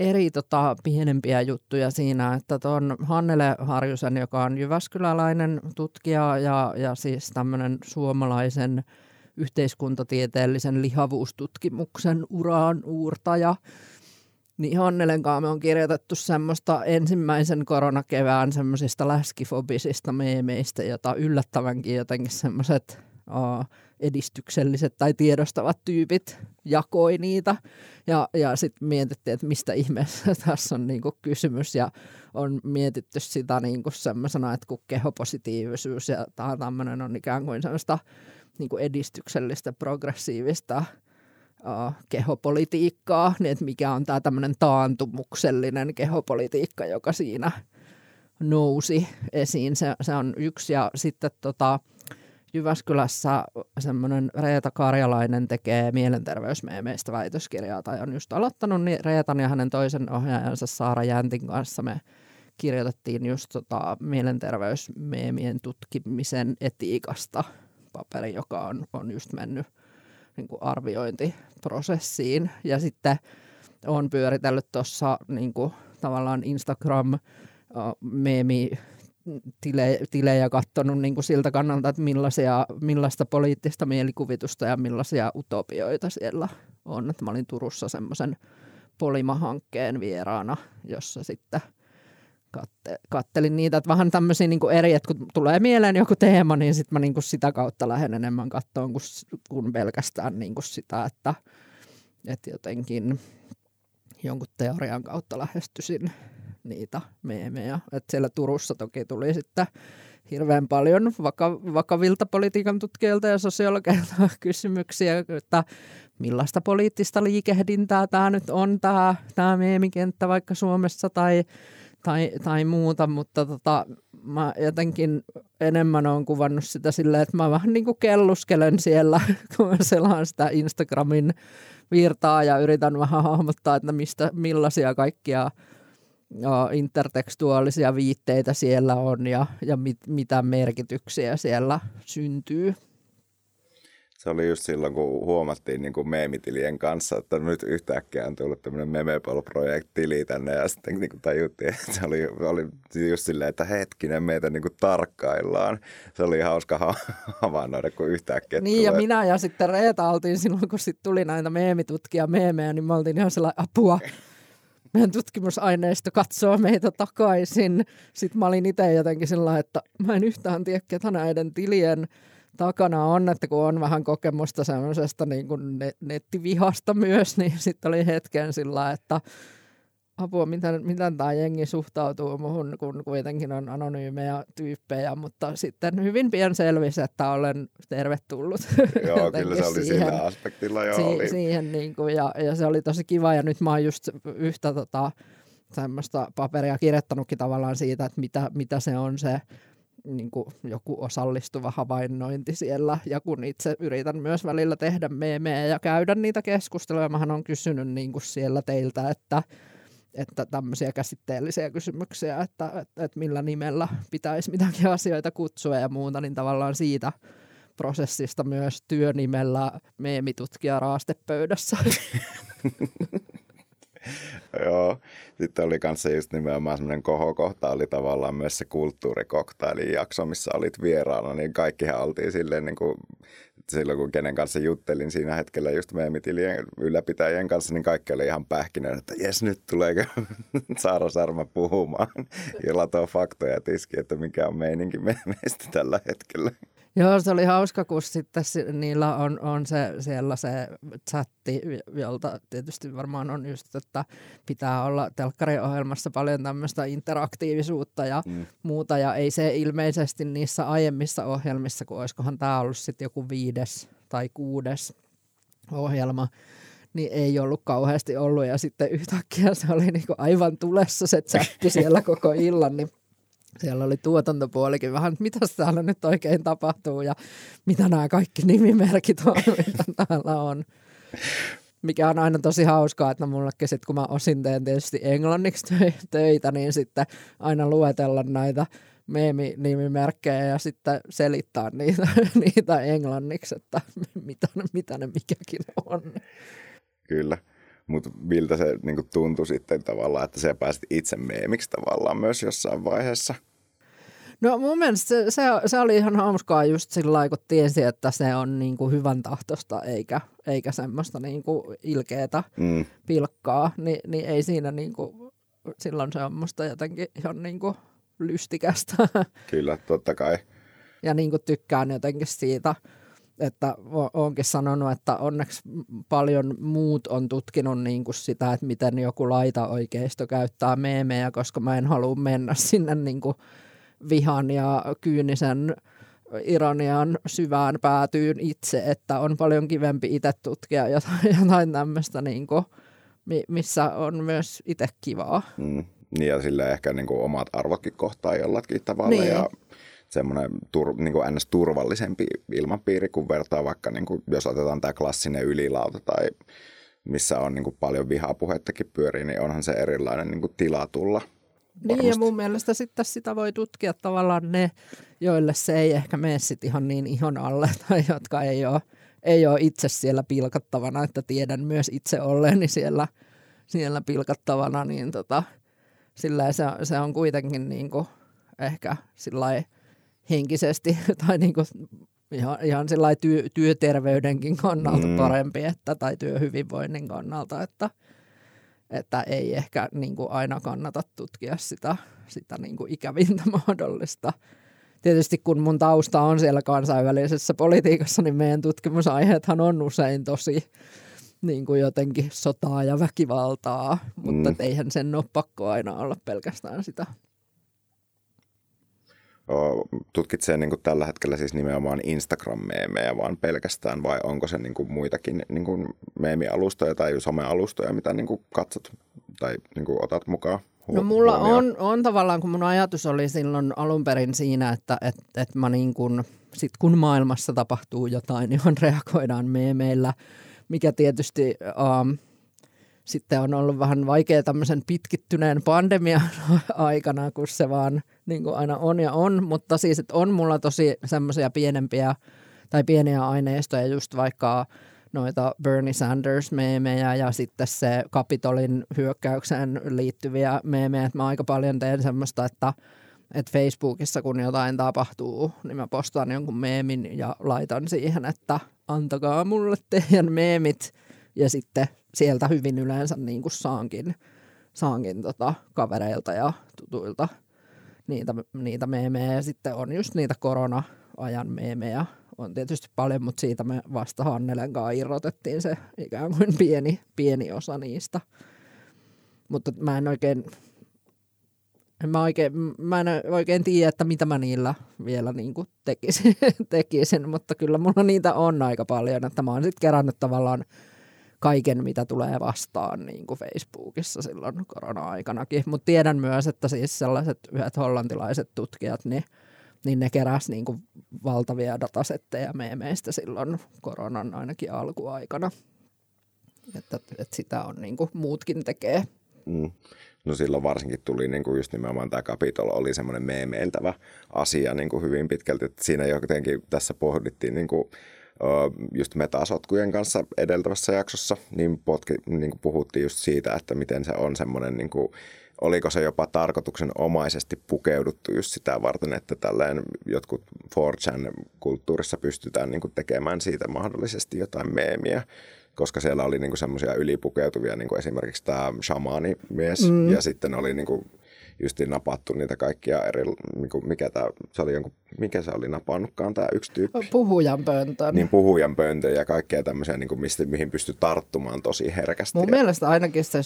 eri tota, pienempiä juttuja siinä, että tuon Hannele Harjusen, joka on jyväskyläläinen tutkija ja, ja siis tämmöinen suomalaisen yhteiskuntatieteellisen lihavuustutkimuksen uraan uurtaja, niin Hannelen kanssa me on kirjoitettu semmoista ensimmäisen koronakevään semmoisista läskifobisista meemeistä, jota yllättävänkin jotenkin semmoiset uh, edistykselliset tai tiedostavat tyypit jakoi niitä. Ja, ja sitten mietittiin, että mistä ihmeessä tässä on niinku kysymys. Ja on mietitty sitä niinku semmoisena, että kun kehopositiivisuus ja tämmöinen on ikään kuin semmoista niinku edistyksellistä, progressiivista kehopolitiikkaa, niin että mikä on tämä tämmöinen taantumuksellinen kehopolitiikka, joka siinä nousi esiin. Se, se on yksi ja sitten tota, Jyväskylässä semmoinen Reeta Karjalainen tekee mielenterveysmeemeistä väitöskirjaa tai on just aloittanut, niin Reetan ja hänen toisen ohjaajansa Saara Jäntin kanssa me kirjoitettiin just tota mielenterveysmeemien tutkimisen etiikasta paperi, joka on, on just mennyt niin kuin arviointiprosessiin. Ja sitten on pyöritellyt tuossa niin tavallaan Instagram-meemi tile, tilejä katsonut niin kuin siltä kannalta, että millaisia, millaista poliittista mielikuvitusta ja millaisia utopioita siellä on. Että mä olin Turussa semmoisen Polima-hankkeen vieraana, jossa sitten katte, kattelin niitä, että vähän tämmöisiä niin eri, että kun tulee mieleen joku teema, niin sitten mä niin kuin sitä kautta lähden enemmän kattoon kuin, kuin pelkästään niin kuin sitä, että, että jotenkin jonkun teorian kautta lähestyisin niitä meemejä. Et siellä Turussa toki tuli sitten hirveän paljon vaka- vakavilta politiikan tutkijoilta ja sosiologeilta kysymyksiä, että millaista poliittista liikehdintää tämä nyt on, tämä, tämä meemikenttä vaikka Suomessa tai, tai, tai muuta, mutta tota, mä jotenkin enemmän olen kuvannut sitä silleen, että mä vähän niin kuin kelluskelen siellä, kun selaan sitä Instagramin virtaa ja yritän vähän hahmottaa, että mistä, millaisia kaikkia intertekstuaalisia viitteitä siellä on ja, ja mit, mitä merkityksiä siellä syntyy. Se oli just silloin, kun huomattiin niin kuin meemitilien kanssa, että nyt yhtäkkiä on tullut tämmöinen Memepol-projektili tänne ja sitten niin kuin tajuttiin, että se oli, oli just silleen, että hetkinen, meitä niin kuin tarkkaillaan. Se oli hauska havainnoida, kun yhtäkkiä Niin tulee. ja minä ja sitten Reeta oltiin silloin, kun sitten tuli näitä meemitutkia meemejä, niin me oltiin ihan sellainen apua meidän tutkimusaineisto katsoo meitä takaisin. Sitten mä olin itse jotenkin sillä että mä en yhtään tiedä, ketä näiden tilien takana on, että kun on vähän kokemusta semmoisesta niin kuin nettivihasta myös, niin sitten oli hetken sillä että apua, miten, miten tämä jengi suhtautuu muhun, kun kuitenkin on anonyymejä tyyppejä, mutta sitten hyvin pian selvisi, että olen tervetullut. Joo, kyllä se oli siihen, sillä aspektilla jo si- oli. Siihen, niin kuin, ja, ja, se oli tosi kiva, ja nyt mä oon just yhtä tota, semmoista paperia kirjoittanutkin tavallaan siitä, että mitä, mitä se on se niin kuin joku osallistuva havainnointi siellä. Ja kun itse yritän myös välillä tehdä meemejä ja käydä niitä keskusteluja, mähän on kysynyt niin kuin siellä teiltä, että että tämmöisiä käsitteellisiä kysymyksiä, että, että, että millä nimellä pitäisi mitäkin asioita kutsua ja muuta, niin tavallaan siitä prosessista myös työnimellä meemitutkija raastepöydässä. Joo, sitten oli kanssa just nimenomaan semmoinen kohokohta, oli tavallaan myös se kulttuurikoktailin jakso, missä olit vieraana, niin kaikkihan oltiin silleen niin kuin silloin kun kenen kanssa juttelin siinä hetkellä just meemitilien ylläpitäjien kanssa, niin kaikki oli ihan pähkinä, että jes nyt tuleeko Saara Sarma puhumaan ja latoo faktoja tiski, että mikä on meininki meistä tällä hetkellä. Joo, se oli hauska, kun sitten niillä on, on se, siellä se chatti, jolta tietysti varmaan on just, että pitää olla telkkariohjelmassa paljon tämmöistä interaktiivisuutta ja mm. muuta, ja ei se ilmeisesti niissä aiemmissa ohjelmissa, kun olisikohan tämä ollut sitten joku viides tai kuudes ohjelma, niin ei ollut kauheasti ollut, ja sitten yhtäkkiä se oli niinku aivan tulessa se chatti siellä koko illan, niin siellä oli tuotantopuolikin vähän, että mitä täällä nyt oikein tapahtuu ja mitä nämä kaikki nimimerkit on, mitä täällä on. Mikä on aina tosi hauskaa, että mullekin sit, kun mä osin teen tietysti englanniksi töitä, niin sitten aina luetella näitä meemi-nimimerkkejä ja sitten selittää niitä, niitä englanniksi, että mitä, mitä ne mikäkin on. Kyllä. Mutta miltä se niin tuntui sitten tavallaan, että sä pääsit itse meemiksi tavallaan myös jossain vaiheessa? No mun mielestä se, se, se oli ihan hauskaa just sillä kun tiesi, että se on niin kuin hyvän tahtosta eikä, eikä semmoista niin kuin ilkeätä mm. pilkkaa, Ni, niin ei siinä niin kuin, silloin se on musta jotenkin ihan niin kuin lystikästä. Kyllä, totta kai. Ja niin kuin tykkään jotenkin siitä, että onkin sanonut, että onneksi paljon muut on tutkinut niin kuin sitä, että miten joku laita oikeisto käyttää meemejä, koska mä en halua mennä sinne niin kuin vihan ja kyynisen ironian syvään päätyyn itse, että on paljon kivempi itse tutkia jotain, jotain tämmöistä, niin kuin, missä on myös itse kivaa. Mm. Niin ja sillä ehkä niin kuin omat arvotkin kohtaa jollakin tavalla niin. ja semmoinen tur, niin kuin ns. turvallisempi ilmapiiri, kun vertaa vaikka, niin kuin, jos otetaan tämä klassinen ylilauta tai missä on niin kuin paljon vihapuhettakin pyörii, niin onhan se erilainen niin kuin tila tulla. Varmasti. Niin ja mun mielestä sitten sitä voi tutkia tavallaan ne, joille se ei ehkä mene sit ihan niin ihon alle tai jotka ei ole, ei ole itse siellä pilkattavana, että tiedän myös itse olleeni siellä, siellä pilkattavana, niin tota, sillä se, se on kuitenkin niin kuin ehkä henkisesti tai niin kuin ihan, ihan työ, työterveydenkin kannalta mm. parempi, että, tai työhyvinvoinnin kannalta, että, että ei ehkä niin kuin aina kannata tutkia sitä, sitä niin kuin ikävintä mahdollista. Tietysti kun mun tausta on siellä kansainvälisessä politiikassa, niin meidän tutkimusaiheethan on usein tosi niin kuin jotenkin sotaa ja väkivaltaa, mutta mm. eihän sen ole pakko aina olla pelkästään sitä tutkitsee niin kuin tällä hetkellä siis nimenomaan Instagram-meemejä vaan pelkästään vai onko se niin kuin muitakin niin kuin meemialustoja tai somealustoja, mitä niin kuin katsot tai niin kuin otat mukaan? No mulla on, on tavallaan, kun mun ajatus oli silloin alun perin siinä, että et, et mä niin kuin, sit kun maailmassa tapahtuu jotain, niin reagoidaan meemeillä, mikä tietysti um, sitten on ollut vähän vaikea tämmöisen pitkittyneen pandemian aikana, kun se vaan niin kuin aina on ja on, mutta siis että on mulla tosi semmoisia pienempiä tai pieniä aineistoja, just vaikka noita Bernie Sanders-meemejä ja sitten se Kapitolin hyökkäykseen liittyviä meemejä, että mä aika paljon teen semmoista, että että Facebookissa kun jotain tapahtuu, niin mä postaan jonkun meemin ja laitan siihen, että antakaa mulle teidän meemit ja sitten sieltä hyvin yleensä niin kuin saankin, saankin tota kavereilta ja tutuilta niitä, niitä meemejä. Ja sitten on just niitä korona-ajan meemejä. On tietysti paljon, mutta siitä me vasta Hannelen kanssa irrotettiin se ikään kuin pieni, pieni osa niistä. Mutta mä en oikein, en mä, oikein, mä en oikein tiedä, että mitä mä niillä vielä niin kuin tekisin, tekisin, mutta kyllä mulla niitä on aika paljon. Että mä oon sitten kerännyt tavallaan kaiken, mitä tulee vastaan niin kuin Facebookissa silloin korona-aikanakin. Mutta tiedän myös, että siis sellaiset yhdet hollantilaiset tutkijat, niin, niin ne keräs niin kuin valtavia datasetteja meemeistä silloin koronan ainakin alkuaikana. Että, että sitä on niin kuin muutkin tekee. Mm. No silloin varsinkin tuli niin kuin just nimenomaan tämä kapitolo oli semmoinen meemeiltävä asia niin kuin hyvin pitkälti. Että siinä jotenkin tässä pohdittiin niin kuin just metasotkujen kanssa edeltävässä jaksossa, niin, potki, niin kuin puhuttiin just siitä, että miten se on semmoinen, niin kuin, oliko se jopa tarkoituksenomaisesti pukeuduttu just sitä varten, että tällainen jotkut 4chan-kulttuurissa pystytään niin kuin tekemään siitä mahdollisesti jotain meemiä, koska siellä oli niin semmoisia ylipukeutuvia, niin kuin esimerkiksi tämä shamaanimies, mm. ja sitten oli niin kuin justiin napattu niitä kaikkia eri, niin kuin mikä, tää, se oli jonkun, mikä se oli napannutkaan tämä yksi tyyppi. Puhujan pöntön. Niin puhujan pöntön ja kaikkea tämmöisiä, niin kuin mistä, mihin pystyi tarttumaan tosi herkästi. Mun ja... mielestä ainakin se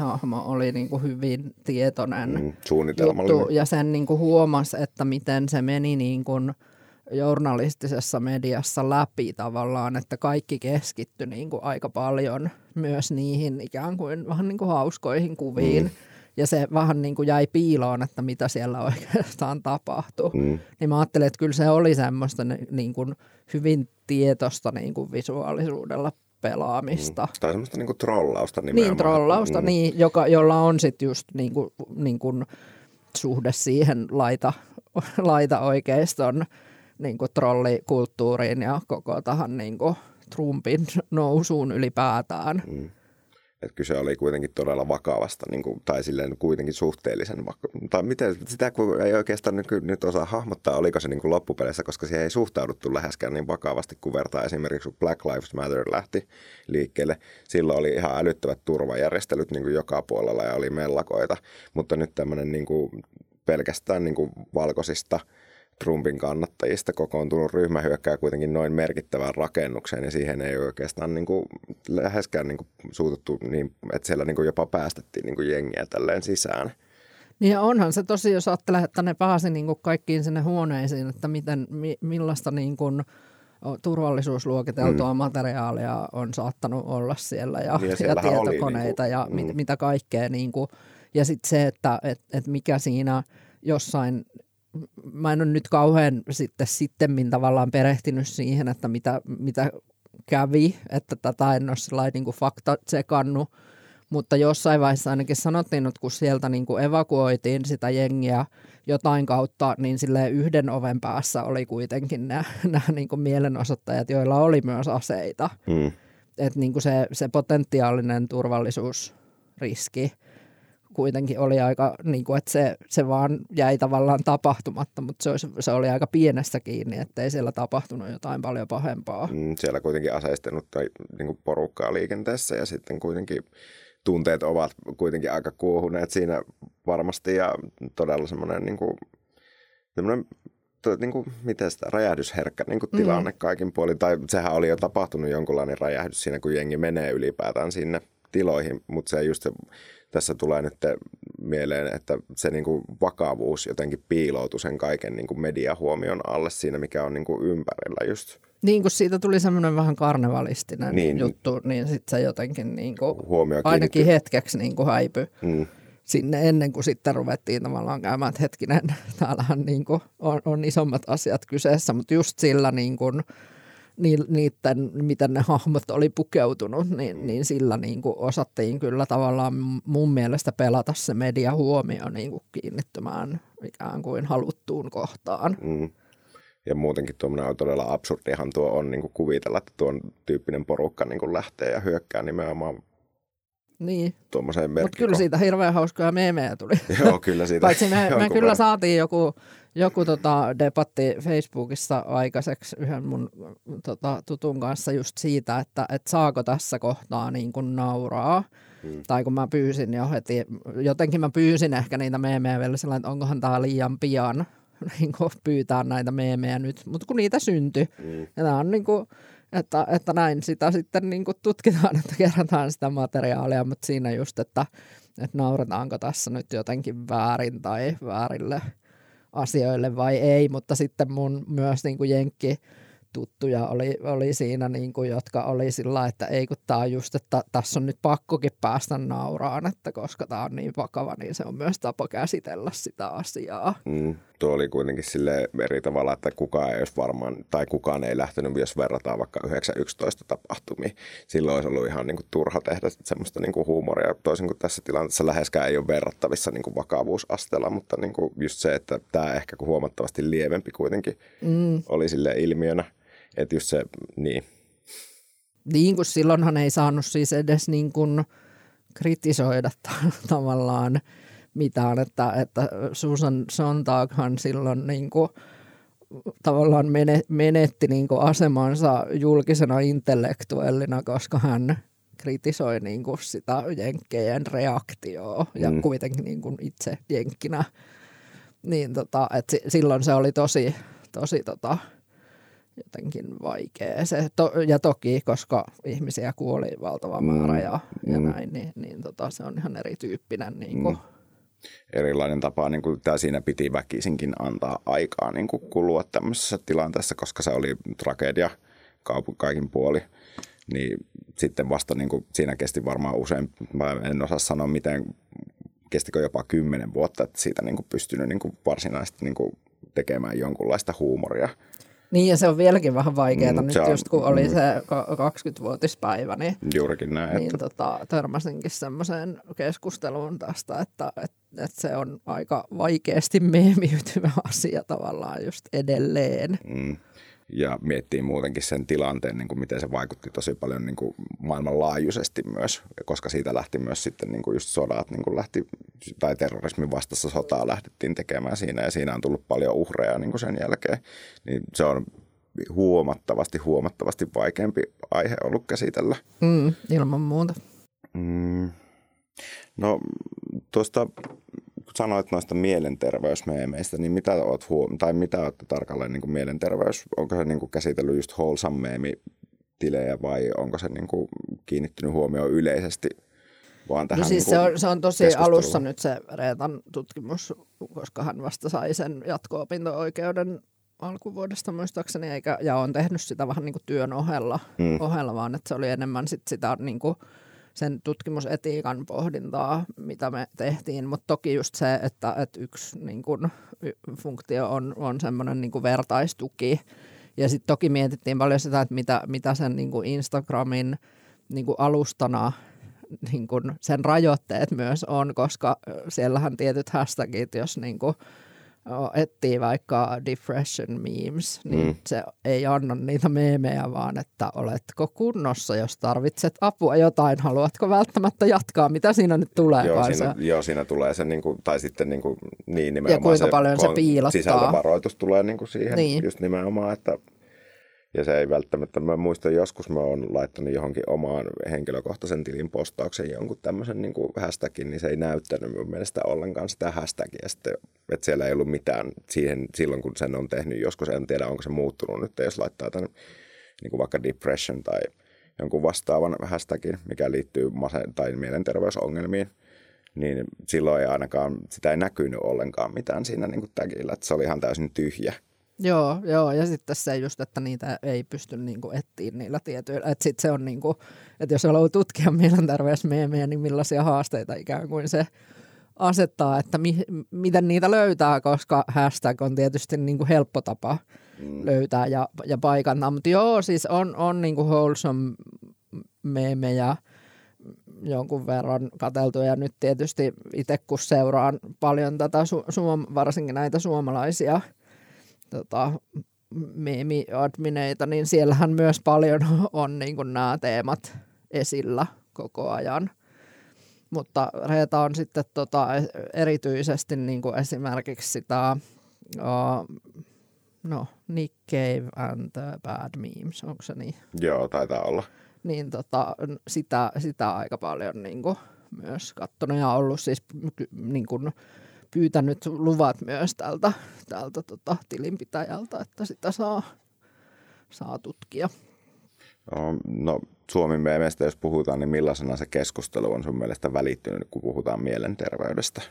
hahmo oli niin kuin hyvin tietoinen mm. Juttu, ja sen niin kuin huomasi, että miten se meni niin kuin journalistisessa mediassa läpi tavallaan, että kaikki keskittyi niin kuin aika paljon myös niihin ikään kuin vähän niin kuin hauskoihin kuviin. Mm ja se vähän niin kuin jäi piiloon, että mitä siellä oikeastaan tapahtui. Mm. Niin mä ajattelin, että kyllä se oli semmoista niin kuin hyvin tietosta niin kuin visuaalisuudella pelaamista. Mm. Tai semmoista niin kuin trollausta nimenomaan. Niin, trollausta, mm. niin, joka, jolla on sitten just niin kuin, niin kuin suhde siihen laita, laita oikeiston niin kuin trollikulttuuriin ja koko tähän niin kuin Trumpin nousuun ylipäätään. Mm. Että kyse oli kuitenkin todella vakavasta, niin kuin, tai silleen kuitenkin suhteellisen vakavasta. Tai miten, sitä ei oikeastaan nyt, nyt osaa hahmottaa, oliko se niin kuin loppupeleissä, koska siihen ei suhtauduttu läheskään niin vakavasti kuin vertaa esimerkiksi kun Black Lives Matter lähti liikkeelle. Silloin oli ihan älyttävät turvajärjestelyt niin kuin joka puolella ja oli mellakoita, mutta nyt tämmöinen niin kuin pelkästään niin kuin valkoisista – Trumpin kannattajista kokoontunut ryhmä hyökkää kuitenkin noin merkittävään rakennukseen ja siihen ei oikeastaan niin kuin, läheskään niin kuin, suututtu niin, että siellä niin kuin, jopa päästettiin niin kuin, jengiä tälleen sisään. Niin ja onhan se tosi, jos ajattelee, että ne pääsi niin kuin kaikkiin sinne huoneisiin, että miten, mi, millaista niin kuin, turvallisuusluokiteltua mm. materiaalia on saattanut olla siellä ja, niin ja, ja tietokoneita niin kuin, ja mm. mit, mitä kaikkea. Niin kuin, ja sitten se, että et, et mikä siinä jossain mä en ole nyt kauhean sitten sittemmin tavallaan perehtynyt siihen, että mitä, mitä kävi, että tätä en ole sellainen niin fakta tsekannut, mutta jossain vaiheessa ainakin sanottiin, että kun sieltä niin kuin evakuoitiin sitä jengiä jotain kautta, niin sille yhden oven päässä oli kuitenkin nämä, nämä niin kuin mielenosoittajat, joilla oli myös aseita. Mm. Että niin kuin se, se potentiaalinen turvallisuusriski kuitenkin oli aika, niin kuin, että se, se vaan jäi tavallaan tapahtumatta, mutta se, olisi, se oli aika pienessä kiinni, ettei siellä tapahtunut jotain paljon pahempaa. Mm, siellä kuitenkin aseistanut tai niin kuin porukkaa liikenteessä ja sitten kuitenkin tunteet ovat kuitenkin aika kuohuneet siinä varmasti ja todella semmoinen niin kuin, semmoinen to, niin kuin, miten sitä, räjähdysherkkä niin kuin tilanne mm. kaikin puolin. Tai sehän oli jo tapahtunut jonkunlainen räjähdys siinä, kun jengi menee ylipäätään sinne tiloihin, mutta se just se, tässä tulee nyt mieleen, että se niin kuin vakavuus jotenkin piiloutui sen kaiken niin kuin mediahuomion alle siinä, mikä on niin kuin ympärillä just. Niin kuin siitä tuli semmoinen vähän karnevalistinen niin, juttu, niin sitten se jotenkin niin kuin ainakin hetkeksi niin kuin häipyi. Mm sinne ennen kuin sitten ruvettiin tavallaan käymään, että hetkinen, täällähän niin kuin on, on isommat asiat kyseessä, mutta just sillä niin kuin, niiden, miten ne hahmot oli pukeutunut, niin, niin sillä niin kuin osattiin kyllä tavallaan mun mielestä pelata se media huomio niin kuin kiinnittymään ikään kuin haluttuun kohtaan. Mm. Ja muutenkin tuommoinen on todella absurdihan tuo on niin kuin kuvitella, että tuon tyyppinen porukka niin kuin lähtee ja hyökkää nimenomaan niin. tuommoiseen Mutta kyllä siitä hirveän hauskoja meemejä tuli. Joo, kyllä siitä. Paitsi me, me kyllä saatiin joku, joku tota debatti Facebookissa aikaiseksi yhden mun tota, tutun kanssa just siitä, että et saako tässä kohtaa niin kuin nauraa. Hmm. Tai kun mä pyysin jo heti, jotenkin mä pyysin ehkä niitä meemejä vielä sellainen, että onkohan tämä liian pian niin pyytää näitä meemejä nyt. Mutta kun niitä syntyi. Hmm. Ja tämä on niin kuin, että, että näin sitä sitten niin kuin tutkitaan, että kerätään sitä materiaalia, mutta siinä just, että, että nauretaanko tässä nyt jotenkin väärin tai väärille asioille vai ei, mutta sitten mun myös niin kuin Jenkki tuttuja oli, oli siinä, niin kuin, jotka oli sillä että ei kun tämä on just, että tässä on nyt pakkokin päästä nauraan, että koska tämä on niin vakava, niin se on myös tapa käsitellä sitä asiaa. Mm, tuo oli kuitenkin sille eri tavalla, että kukaan ei olisi varmaan, tai kukaan ei lähtenyt, jos verrataan vaikka 911 tapahtumia. Silloin olisi ollut ihan niin kuin, turha tehdä semmoista niin kuin, huumoria, toisin kuin tässä tilanteessa läheskään ei ole verrattavissa niin kuin, vakavuusasteella, mutta niin kuin, just se, että tämä ehkä huomattavasti lievempi kuitenkin mm. oli sille ilmiönä. Että just se, niin. Niin, kun silloinhan ei saanut siis edes niin kuin kritisoida tavallaan mitään, että, että Susan Sontaghan silloin niin kuin tavallaan menetti niin kuin asemansa julkisena intellektuellina, koska hän kritisoi niin kuin sitä jenkkeen reaktioa ja mm. kuitenkin niin kuin itse jenkkinä. Niin tota, että silloin se oli tosi, tosi tota, jotenkin vaikea se. To, ja toki, koska ihmisiä kuoli valtava mm, määrä ja, mm. ja näin, niin, niin tota, se on ihan erityyppinen niin kuin, mm. Erilainen tapa, niin kuin tämä siinä piti väkisinkin antaa aikaa niin kuin kulua tämmöisessä tilanteessa, koska se oli tragedia kaupunki kaikin puoli. Niin sitten vasta niin kuin, siinä kesti varmaan usein, mä en osaa sanoa miten, kestikö jopa kymmenen vuotta, että siitä niin kuin pystynyt niin kuin varsinaisesti niin kuin tekemään jonkunlaista huumoria – niin ja se on vieläkin vähän vaikeaa mm, nyt on, just kun oli mm. se 20-vuotispäivä, niin, Juurikin näin, niin että... tota, törmäsinkin semmoiseen keskusteluun tästä, että, että, että se on aika vaikeasti meemiytyvä asia tavallaan just edelleen. Mm ja miettii muutenkin sen tilanteen, niin kuin miten se vaikutti tosi paljon niin kuin maailmanlaajuisesti myös, koska siitä lähti myös sitten niin kuin just sodat, niin kuin lähti, tai terrorismin vastassa sotaa lähdettiin tekemään siinä, ja siinä on tullut paljon uhreja niin kuin sen jälkeen, niin se on huomattavasti, huomattavasti vaikeampi aihe ollut käsitellä. Mm, ilman muuta. Mm. No tuosta sanoit noista mielenterveysmeemeistä, niin mitä oot huom- tai mitä olette tarkalleen niin kuin mielenterveys? Onko se niin kuin käsitellyt just wholesome tilejä vai onko se niin kuin kiinnittynyt huomioon yleisesti vaan tähän no siis niin se, on, se on tosi alussa nyt se Reetan tutkimus, koska hän vasta sai sen jatko-opinto-oikeuden alkuvuodesta muistaakseni, eikä, ja on tehnyt sitä vähän niin kuin työn ohella, mm. ohella vaan että se oli enemmän sit sitä niin kuin sen tutkimusetiikan pohdintaa, mitä me tehtiin, mutta toki just se, että, että yksi niin kun, funktio on, on semmoinen niin vertaistuki, ja sitten toki mietittiin paljon sitä, että mitä, mitä sen niin Instagramin niin alustana niin sen rajoitteet myös on, koska siellähän tietyt hashtagit, jos niin etsii vaikka depression memes, niin mm. se ei anna niitä meemejä, vaan että oletko kunnossa, jos tarvitset apua jotain, haluatko välttämättä jatkaa, mitä siinä nyt tulee? Joo, siinä, se, joo, siinä tulee se, niin kuin, tai sitten niin, kuin, niin nimenomaan ja kuinka se, paljon se piilottaa. Sisältövaroitus tulee niin kuin siihen niin. just nimenomaan, että ja se ei välttämättä, mä muistan joskus mä oon laittanut johonkin omaan henkilökohtaisen tilin postauksen jonkun tämmöisen niin kuin hashtagin, niin se ei näyttänyt mun mielestä ollenkaan sitä hashtagia. Sitten, että siellä ei ollut mitään siihen, silloin, kun sen on tehnyt joskus, en tiedä onko se muuttunut nyt, jos laittaa tämän niin kuin vaikka depression tai jonkun vastaavan hashtagin, mikä liittyy mase- tai mielenterveysongelmiin, niin silloin ei ainakaan, sitä ei näkynyt ollenkaan mitään siinä niin kuin tagillä, että se oli ihan täysin tyhjä. Joo, joo, ja sitten se just, että niitä ei pysty niinku etsiä niillä tietyillä. Että sitten se on niinku, että jos haluaa tutkia mielenterveysmeemejä, niin millaisia haasteita ikään kuin se asettaa, että mi, miten niitä löytää, koska hashtag on tietysti niinku helppo tapa mm. löytää ja, ja paikantaa. Mutta joo, siis on, on niinku wholesome meemejä jonkun verran kateltu ja nyt tietysti itse kun seuraan paljon tätä, su- varsinkin näitä suomalaisia – tota, meemi-admineita, niin siellähän myös paljon on niin kuin nämä teemat esillä koko ajan. Mutta Reeta on sitten tota, erityisesti niin kuin esimerkiksi sitä, uh, no, Nick Cave and the Bad Memes, onko se niin? Joo, taitaa olla. Niin tota, sitä, sitä aika paljon niin kuin, myös kattonut ja ollut siis niin kuin, pyytänyt luvat myös tältä, tältä tota, tilinpitäjältä, että sitä saa, saa tutkia. No, no Suomen meemestä, jos puhutaan, niin millaisena se keskustelu on sun mielestä välittynyt, kun puhutaan mielenterveydestä?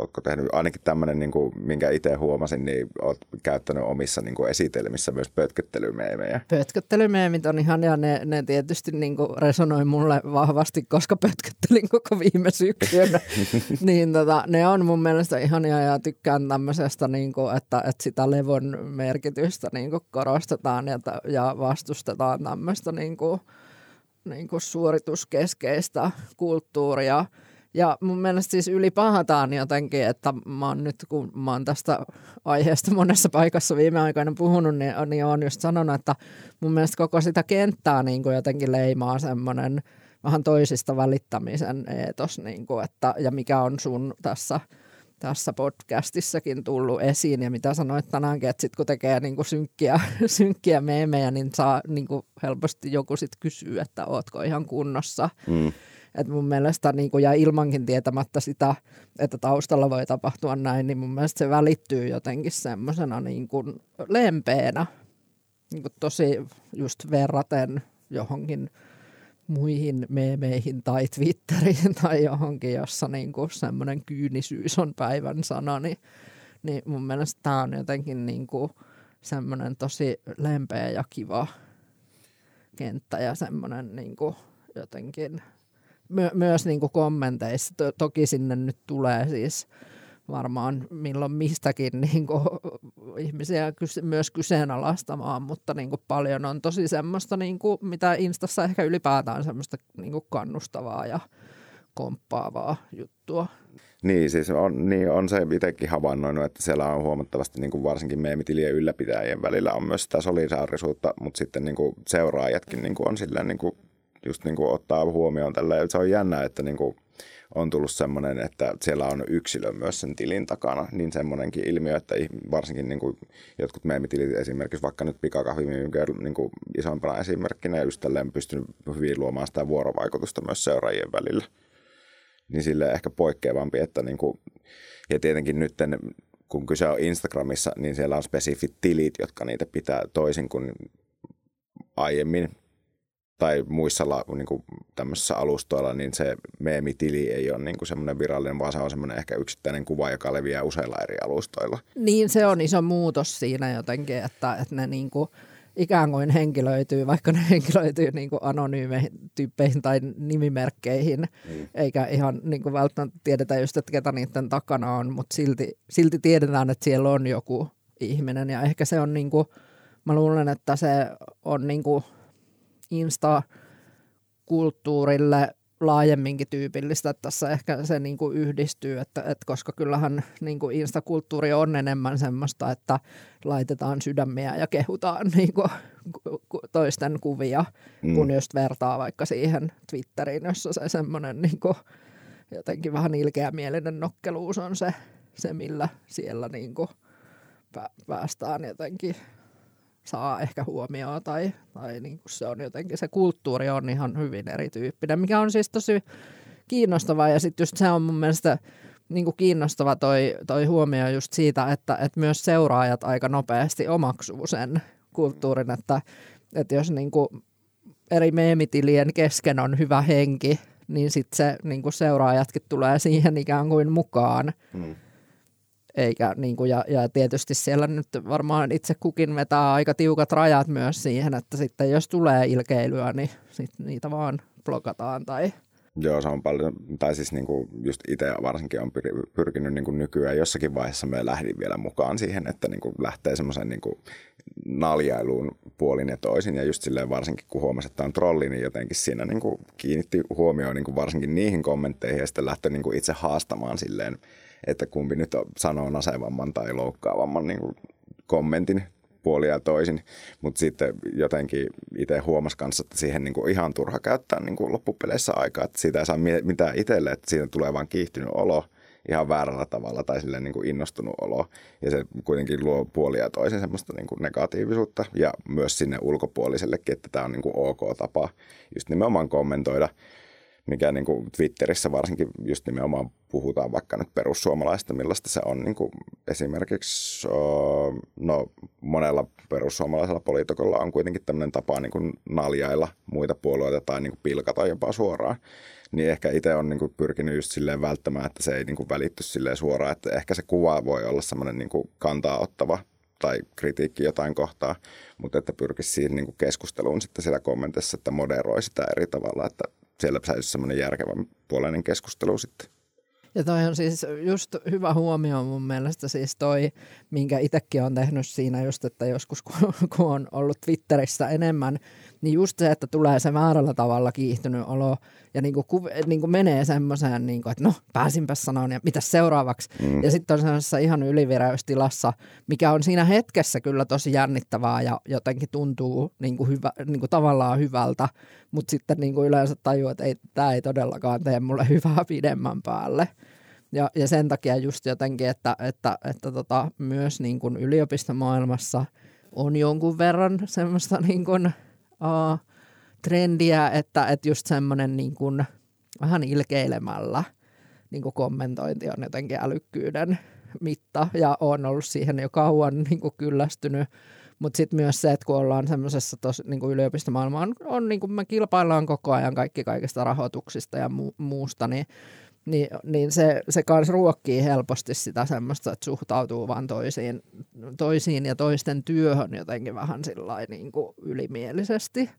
Oletko tehnyt ainakin tämmöinen, niin kuin, minkä itse huomasin, niin olet käyttänyt omissa niin kuin esitelmissä myös pötköttelymeemejä. Pötköttelymeemit on ihan, ja ne, ne tietysti niin kuin resonoi mulle vahvasti, koska pötköttelin koko viime syksyn. niin tota, ne on mun mielestä ihania ja tykkään tämmöisestä, niin kuin, että, että sitä levon merkitystä niin kuin korostetaan ja, ja vastustetaan tämmöistä niin kuin, niin kuin suorituskeskeistä kulttuuria – ja mun mielestä siis ylipäätään jotenkin, että mä oon nyt, kun mä oon tästä aiheesta monessa paikassa viime aikoina puhunut, niin, niin oon just sanonut, että mun mielestä koko sitä kenttää niin kuin jotenkin leimaa semmoinen vähän toisista välittämisen eetos, niin kuin, että, ja mikä on sun tässä, tässä podcastissakin tullut esiin, ja mitä sanoit tänäänkin, että sit kun tekee niin kuin synkkiä, synkkiä meemejä, niin saa niin kuin helposti joku sitten kysyä, että ootko ihan kunnossa. Mm et mun mielestä niin kuin, ja ilmankin tietämättä sitä, että taustalla voi tapahtua näin, niin mun mielestä se välittyy jotenkin semmoisena niin kuin lempeänä, niin kuin tosi just verraten johonkin muihin meemeihin tai Twitteriin tai johonkin, jossa niin kuin semmoinen kyynisyys on päivän sana, niin, niin mun mielestä tämä on jotenkin niin kuin semmoinen tosi lempeä ja kiva kenttä ja semmoinen niin kuin jotenkin my, myös niin kuin kommenteissa. To, toki sinne nyt tulee siis varmaan milloin mistäkin niin kuin, ihmisiä kyse, myös kyseenalaistamaan, mutta niin kuin, paljon on tosi semmoista, niin kuin, mitä Instassa ehkä ylipäätään semmoista niin kuin, kannustavaa ja komppaavaa juttua. Niin, siis on, niin on se itsekin havainnoinut, että siellä on huomattavasti niin kuin varsinkin meemitilien ylläpitäjien välillä on myös sitä solidaarisuutta, mutta sitten niin kuin seuraajatkin niin kuin on silleen niin kuin just niin kuin ottaa huomioon tällä. Se on jännä, että niin kuin on tullut semmoinen, että siellä on yksilö myös sen tilin takana, niin semmoinenkin ilmiö, että varsinkin niin kuin jotkut meemitilit esimerkiksi, vaikka nyt pikakahvi, niin kuin isompana esimerkkinä, ja just tälleen pystynyt hyvin luomaan sitä vuorovaikutusta myös seuraajien välillä. Niin sille ehkä poikkeavampi, että niin kuin, ja tietenkin nyt kun kyse on Instagramissa, niin siellä on spesifit tilit, jotka niitä pitää toisin kuin aiemmin tai muissa niin kuin tämmöisissä alustoilla, niin se meemitili ei ole niin kuin semmoinen virallinen, vaan se on semmoinen ehkä yksittäinen kuva, joka leviää useilla eri alustoilla. Niin, se on iso muutos siinä jotenkin, että, että ne niin kuin, ikään kuin henkilöityy, vaikka ne henkilöityy niin kuin anonyymeihin tyyppeihin tai nimimerkkeihin, mm. eikä ihan niin kuin välttämättä tiedetä just, että ketä niiden takana on, mutta silti, silti tiedetään, että siellä on joku ihminen ja ehkä se on niin kuin, mä luulen, että se on niin kuin Insta-kulttuurille laajemminkin tyypillistä, että tässä ehkä se niin kuin yhdistyy, että, että koska kyllähän niin kuin instakulttuuri on enemmän semmoista, että laitetaan sydämiä ja kehutaan niin kuin toisten kuvia, mm. kun just vertaa vaikka siihen Twitteriin, jossa se semmoinen niin kuin jotenkin vähän ilkeämielinen nokkeluus on se, se millä siellä niin kuin päästään jotenkin saa ehkä huomioon tai, tai niin kuin se on jotenkin, se kulttuuri on ihan hyvin erityyppinen, mikä on siis tosi kiinnostavaa ja sitten just se on mun mielestä niin kuin kiinnostava toi, toi huomio just siitä, että, että myös seuraajat aika nopeasti omaksuu sen kulttuurin, että, että jos niin kuin eri meemitilien kesken on hyvä henki, niin sitten se niin kuin seuraajatkin tulee siihen ikään kuin mukaan. Mm. Eikä, niin kuin, ja, ja tietysti siellä nyt varmaan itse kukin vetää aika tiukat rajat myös siihen, että sitten jos tulee ilkeilyä, niin sit niitä vaan blokataan tai Joo, se on paljon, tai siis niin kuin just itse varsinkin on pyrkinyt niin kuin nykyään jossakin vaiheessa me lähdin vielä mukaan siihen, että niin kuin lähtee semmoisen niin kuin naljailuun puolin ja toisin. Ja just silleen varsinkin kun huomasi, että on trolli, niin jotenkin siinä niin kuin kiinnitti huomioon niin kuin varsinkin niihin kommentteihin ja sitten lähtee niin kuin itse haastamaan silleen että kumpi nyt sanoo nasevamman tai loukkaavamman niin kuin kommentin puolia ja toisin, mutta sitten jotenkin itse huomasi kanssa, että siihen niin kuin ihan turha käyttää niin kuin loppupeleissä aikaa, että siitä ei saa mitään itselle, että siitä tulee vain kiihtynyt olo ihan väärällä tavalla tai silleen niin kuin innostunut olo. Ja se kuitenkin luo puolia ja toisin semmoista niin kuin negatiivisuutta ja myös sinne ulkopuolisellekin, että tämä on niin kuin ok tapa just nimenomaan kommentoida mikä niin kuin Twitterissä varsinkin just nimenomaan puhutaan vaikka nyt perussuomalaista, millaista se on niin kuin esimerkiksi, no monella perussuomalaisella poliitikolla on kuitenkin tämmöinen tapa niin kuin naljailla muita puolueita tai niin kuin pilkata jopa suoraan. Niin ehkä itse on niin kuin pyrkinyt just silleen välttämään, että se ei niin kuin välitty silleen suoraan, että ehkä se kuva voi olla semmoinen niin kuin kantaa ottava tai kritiikki jotain kohtaa, mutta että pyrkisi siihen niin keskusteluun sitten siellä kommentissa, että moderoi sitä eri tavalla, että siellä säilyisi semmoinen järkevä puoleinen keskustelu sitten. Ja toi on siis just hyvä huomio mun mielestä siis toi, minkä itsekin on tehnyt siinä just, että joskus kun on ollut Twitterissä enemmän, niin just se, että tulee se väärällä tavalla kiihtynyt olo ja niin kuin, niin kuin menee semmoiseen, niin kuin, että no pääsinpä sanoon ja mitä seuraavaksi. Mm. Ja sitten on semmoisessa ihan ylivireystilassa, mikä on siinä hetkessä kyllä tosi jännittävää ja jotenkin tuntuu niin kuin hyvä, niin kuin tavallaan hyvältä, mutta sitten niin kuin yleensä tajuu, että ei, tämä ei todellakaan tee mulle hyvää pidemmän päälle. Ja, ja sen takia just jotenkin, että, että, että tota, myös niin kuin yliopistomaailmassa on jonkun verran semmoista niin kuin, uh, trendiä, että, että just semmoinen niin kuin, vähän ilkeilemällä niin kuin kommentointi on jotenkin älykkyyden mitta ja on ollut siihen jo kauan niin kuin kyllästynyt. Mutta sitten myös se, että kun ollaan semmoisessa niin yliopistomaailma on, on niin kuin me kilpaillaan koko ajan kaikki kaikista rahoituksista ja mu- muusta, niin niin, niin se, se kans ruokkii helposti sitä semmoista, että suhtautuu vaan toisiin, toisiin ja toisten työhön jotenkin vähän niin kuin ylimielisesti.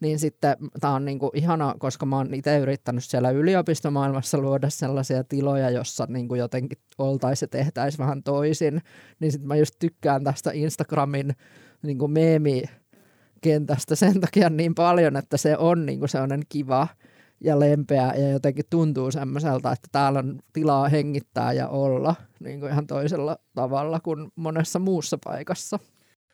Niin sitten tämä on niin kuin ihana, koska mä oon itse yrittänyt siellä yliopistomaailmassa luoda sellaisia tiloja, jossa niin kuin jotenkin oltaisiin ja tehtäisiin vähän toisin. Niin sitten mä just tykkään tästä Instagramin niin kuin meemikentästä sen takia niin paljon, että se on niin kuin sellainen kiva – ja lempeä ja jotenkin tuntuu semmoiselta, että täällä on tilaa hengittää ja olla niin kuin ihan toisella tavalla kuin monessa muussa paikassa.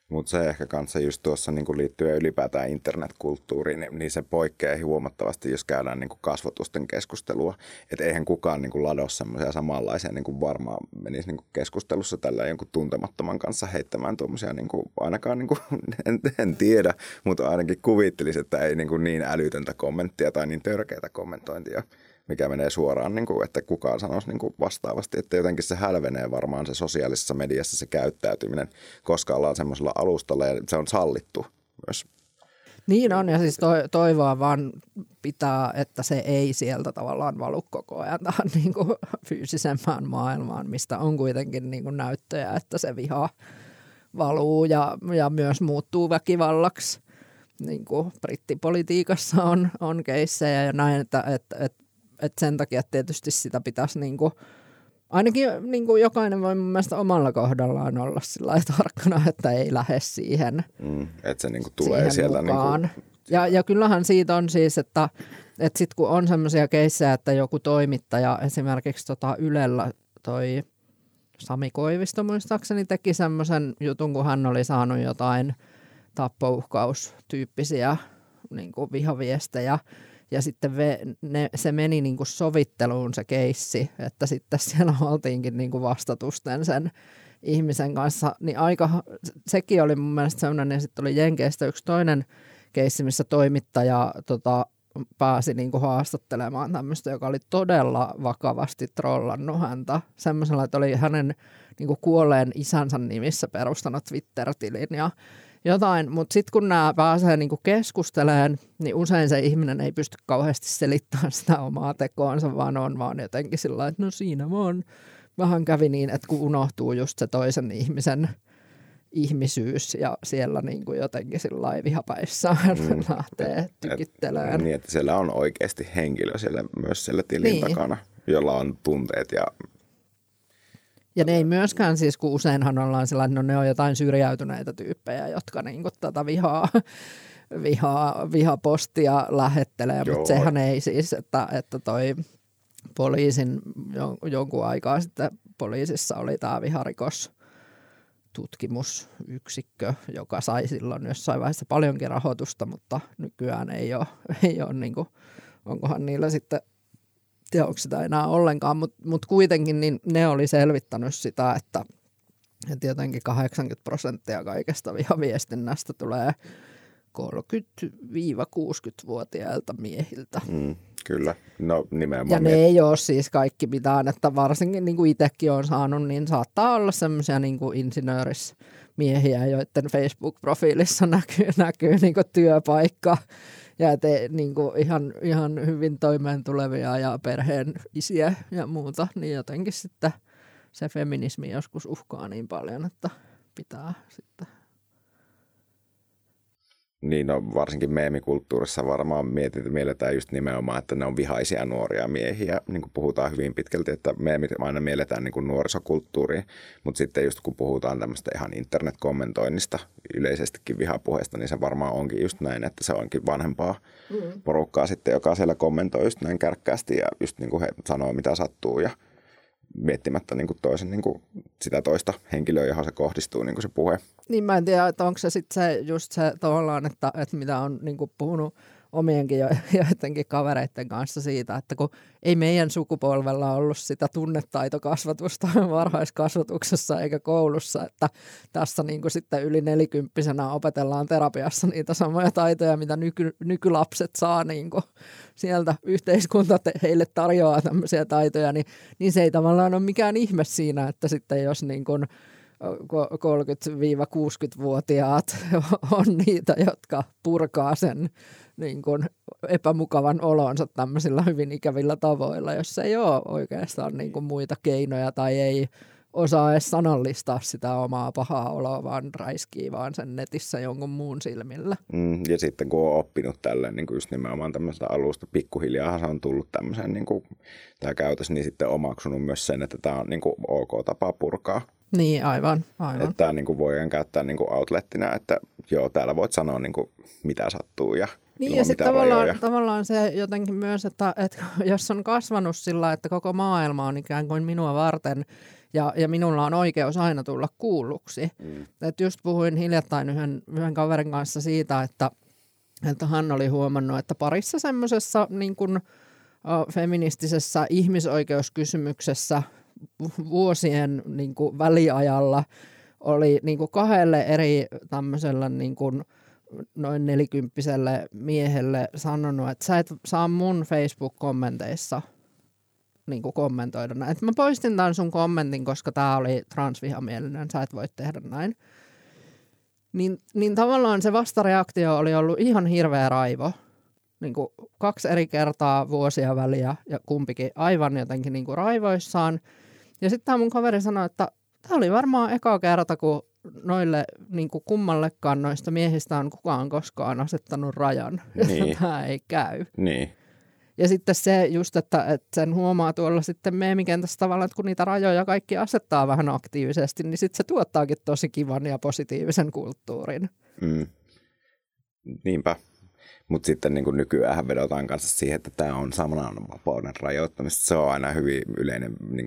Mutta se ehkä kanssa just tuossa niin liittyen ylipäätään internetkulttuuriin, niin se poikkeaa huomattavasti, jos käydään niin kasvotusten keskustelua. Että eihän kukaan niin lado semmoisia samanlaisia niin varmaan menisi niin keskustelussa tällä jonkun tuntemattoman kanssa heittämään tuommoisia, niin ainakaan niin kuin, en, en, tiedä, mutta ainakin kuvittelisi, että ei niin, niin älytöntä kommenttia tai niin törkeitä kommentointia mikä menee suoraan, niin kuin, että kukaan sanoisi niin kuin vastaavasti, että jotenkin se hälvenee varmaan se sosiaalisessa mediassa se käyttäytyminen, koska ollaan semmoisella alustalla ja se on sallittu myös. Niin on, ja siis to, toivoa vaan pitää, että se ei sieltä tavallaan valu koko ajan tähän niin kuin fyysisempään maailmaan, mistä on kuitenkin niin kuin näyttöjä, että se viha valuu ja, ja myös muuttuu väkivallaksi. Niin kuin brittipolitiikassa on, on keissejä ja näin, että, että, että, että sen takia tietysti sitä pitäisi niin kuin, ainakin niin kuin jokainen voi mun mielestä omalla kohdallaan olla sillä tarkkana, että ei lähde siihen. Mm, että se niin kuin tulee sieltä. Niin kuin... ja, ja kyllähän siitä on siis, että, että sitten kun on semmoisia keissejä, että joku toimittaja esimerkiksi tota Ylellä toi Sami Koivisto muistaakseni teki semmoisen jutun, kun hän oli saanut jotain tappouhkaustyyppisiä niin kuin vihaviestejä. Ja sitten ve, ne, se meni niin kuin sovitteluun se keissi, että sitten siellä oltiinkin niin kuin vastatusten sen ihmisen kanssa. Niin aika, sekin oli mun mielestä sellainen, ja sitten oli Jenkeistä yksi toinen keissi, missä toimittaja tota, pääsi niin kuin haastattelemaan tämmöistä, joka oli todella vakavasti trollannut häntä. Semmoisella, että oli hänen niin kuin kuolleen isänsä nimissä perustanut Twitter-tilin ja jotain. Mutta sitten kun nämä pääsee niin kuin keskusteleen, niin usein se ihminen ei pysty kauheasti selittämään sitä omaa tekoonsa, vaan on vaan jotenkin sillä että no siinä vaan vähän kävi niin, että kun unohtuu just se toisen ihmisen – ihmisyys ja siellä niin kuin jotenkin sillä vihapäissä mm. lähtee tykittelemään. Et, niin, että siellä on oikeasti henkilö siellä, myös siellä tilin niin. takana, jolla on tunteet ja ja ne ei myöskään siis, kun useinhan ollaan sellainen, no ne on jotain syrjäytyneitä tyyppejä, jotka niin kuin tätä vihaa, vihaa, vihapostia lähettelee, Joo. mutta sehän ei siis, että, että toi poliisin jonkun aikaa sitten poliisissa oli tämä viharikos tutkimusyksikkö, joka sai silloin jossain vaiheessa paljonkin rahoitusta, mutta nykyään ei ole, ei ole niin kuin, onkohan niillä sitten, tiedä onko sitä enää ollenkaan, mutta mut kuitenkin niin ne oli selvittänyt sitä, että, että jotenkin 80 prosenttia kaikesta vihaviestinnästä tulee 30-60-vuotiailta miehiltä. Mm, kyllä, no nimenomaan. Ja ne ei ole siis kaikki mitään, että varsinkin niin kuin itsekin on saanut, niin saattaa olla semmoisia niin insinöörismiehiä, joiden Facebook-profiilissa näkyy, näkyy niin kuin työpaikka ja te, niin kuin ihan, ihan hyvin toimeen tulevia ja perheen isiä ja muuta, niin jotenkin sitten se feminismi joskus uhkaa niin paljon, että pitää sitten niin no, varsinkin meemikulttuurissa varmaan mietitään, mielletään just nimenomaan, että ne on vihaisia nuoria miehiä. Niin kuin puhutaan hyvin pitkälti, että meemit aina mielletään niin kuin nuorisokulttuuriin, mutta sitten just kun puhutaan tämmöistä ihan internet-kommentoinnista, yleisestikin vihapuheesta, niin se varmaan onkin just näin, että se onkin vanhempaa mm. porukkaa sitten, joka siellä kommentoi just näin kärkkäästi ja just niin kuin he sanoo, mitä sattuu ja – miettimättä niin kuin toisen, niin kuin sitä toista henkilöä, johon se kohdistuu niin kuin se puhe. Niin mä en tiedä, että onko se sitten se, just se tavallaan, että, että mitä on niin kuin puhunut omienkin jo, joidenkin kavereiden kanssa siitä, että kun ei meidän sukupolvella ollut sitä tunnetaitokasvatusta varhaiskasvatuksessa eikä koulussa, että tässä niin kuin sitten yli nelikymppisenä opetellaan terapiassa niitä samoja taitoja, mitä nyky, nykylapset saa niin kuin sieltä yhteiskunta te, heille tarjoaa tämmöisiä taitoja, niin, niin se ei tavallaan ole mikään ihme siinä, että sitten jos niin kuin 30-60-vuotiaat on niitä, jotka purkaa sen niin kuin epämukavan olonsa tämmöisillä hyvin ikävillä tavoilla, jos ei ole oikeastaan niin kuin muita keinoja tai ei osaa edes sanallistaa sitä omaa pahaa oloa, vaan räiskii vaan sen netissä jonkun muun silmillä. Mm, ja sitten kun on oppinut tälleen niin kuin just nimenomaan tämmöistä alusta, pikkuhiljaa se on tullut tämmöisen niin kuin, tämä käytös, niin sitten omaksunut myös sen, että tämä on niin kuin ok tapa purkaa. Niin, aivan. aivan. Että tämä niin kuin voidaan käyttää niin kuin outlettina, että joo, täällä voit sanoa niin kuin, mitä sattuu ja niin ja sitten tavallaan, tavallaan se jotenkin myös, että, että jos on kasvanut sillä, että koko maailma on ikään kuin minua varten ja, ja minulla on oikeus aina tulla kuulluksi. Mm. Et just puhuin hiljattain yhden, yhden kaverin kanssa siitä, että, että hän oli huomannut, että parissa semmoisessa niin kuin, feministisessä ihmisoikeuskysymyksessä vuosien niin kuin, väliajalla oli niin kuin kahdelle eri tämmöisellä niin kuin, noin nelikymppiselle miehelle sanonut, että sä et saa mun Facebook-kommenteissa niin kuin kommentoida näin. Että mä poistin tämän sun kommentin, koska tämä oli transvihamielinen, sä et voi tehdä näin. Niin, niin tavallaan se vastareaktio oli ollut ihan hirveä raivo. Niin kuin kaksi eri kertaa vuosia väliä ja kumpikin aivan jotenkin niin kuin raivoissaan. Ja sitten tämä mun kaveri sanoi, että tämä oli varmaan eka kerta, kun noille niin kuin kummallekaan noista miehistä on kukaan koskaan asettanut rajan, niin. tämä ei käy. Niin. Ja sitten se just, että, että sen huomaa tuolla sitten meemikentässä tavallaan, että kun niitä rajoja kaikki asettaa vähän aktiivisesti, niin sitten se tuottaakin tosi kivan ja positiivisen kulttuurin. Mm. Niinpä. Mutta sitten niin nykyään vedotaan kanssa siihen, että tämä on vapauden rajoittamista. Se on aina hyvin yleinen niin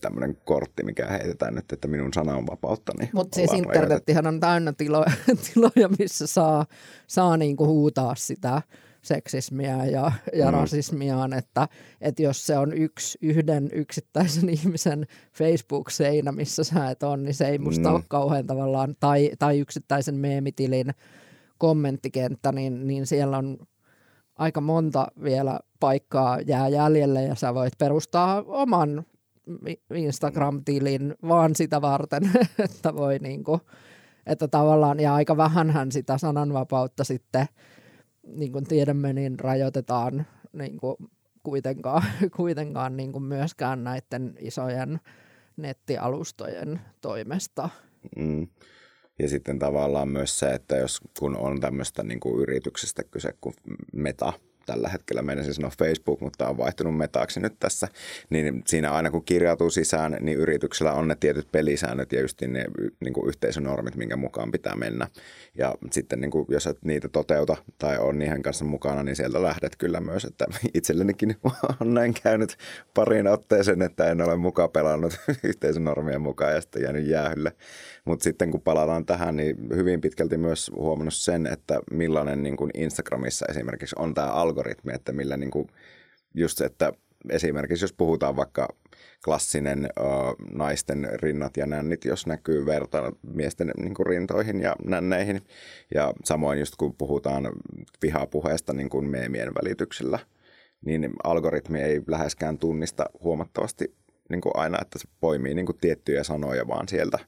tämmöinen kortti, mikä heitetään nyt, että minun vapautta. Niin Mutta siis internettihän on täynnä tiloja, tiloja missä saa, saa niin kuin huutaa sitä seksismiä ja, ja mm. rasismiaan, että, että jos se on yksi yhden yksittäisen ihmisen Facebook-seinä, missä sä et ole, niin se ei musta mm. ole kauhean tavallaan, tai, tai yksittäisen meemitilin kommenttikenttä, niin, niin siellä on aika monta vielä paikkaa jää jäljelle ja sä voit perustaa oman Instagram-tilin vaan sitä varten, että voi niinku, että tavallaan, ja aika vähänhän sitä sananvapautta sitten, niin kuin tiedämme, niin rajoitetaan niin kuin kuitenkaan, kuitenkaan niin kuin myöskään näiden isojen nettialustojen toimesta. Mm. Ja sitten tavallaan myös se, että jos kun on tämmöistä niin kuin yrityksestä kyse kuin Meta, tällä hetkellä meidän siis sanoa Facebook, mutta on vaihtunut metaaksi nyt tässä, niin siinä aina kun kirjautuu sisään, niin yrityksellä on ne tietyt pelisäännöt ja just ne niin kuin yhteisönormit, minkä mukaan pitää mennä. Ja sitten niin kuin, jos et niitä toteuta tai on niihin kanssa mukana, niin sieltä lähdet kyllä myös, että itsellenikin on näin käynyt pariin otteeseen, että en ole mukaan pelannut yhteisönormien mukaan ja sitten jäänyt jäähylle. Mutta sitten kun palataan tähän, niin hyvin pitkälti myös huomannut sen, että millainen niin kuin Instagramissa esimerkiksi on tämä algoritmi, että millä niin kuin just että esimerkiksi jos puhutaan vaikka klassinen ö, naisten rinnat ja nännit, jos näkyy verta miesten niin kuin rintoihin ja nänneihin. Ja samoin just kun puhutaan vihapuheesta niin kuin meemien välityksellä, niin algoritmi ei läheskään tunnista huomattavasti niin kuin aina, että se poimii niin kuin tiettyjä sanoja vaan sieltä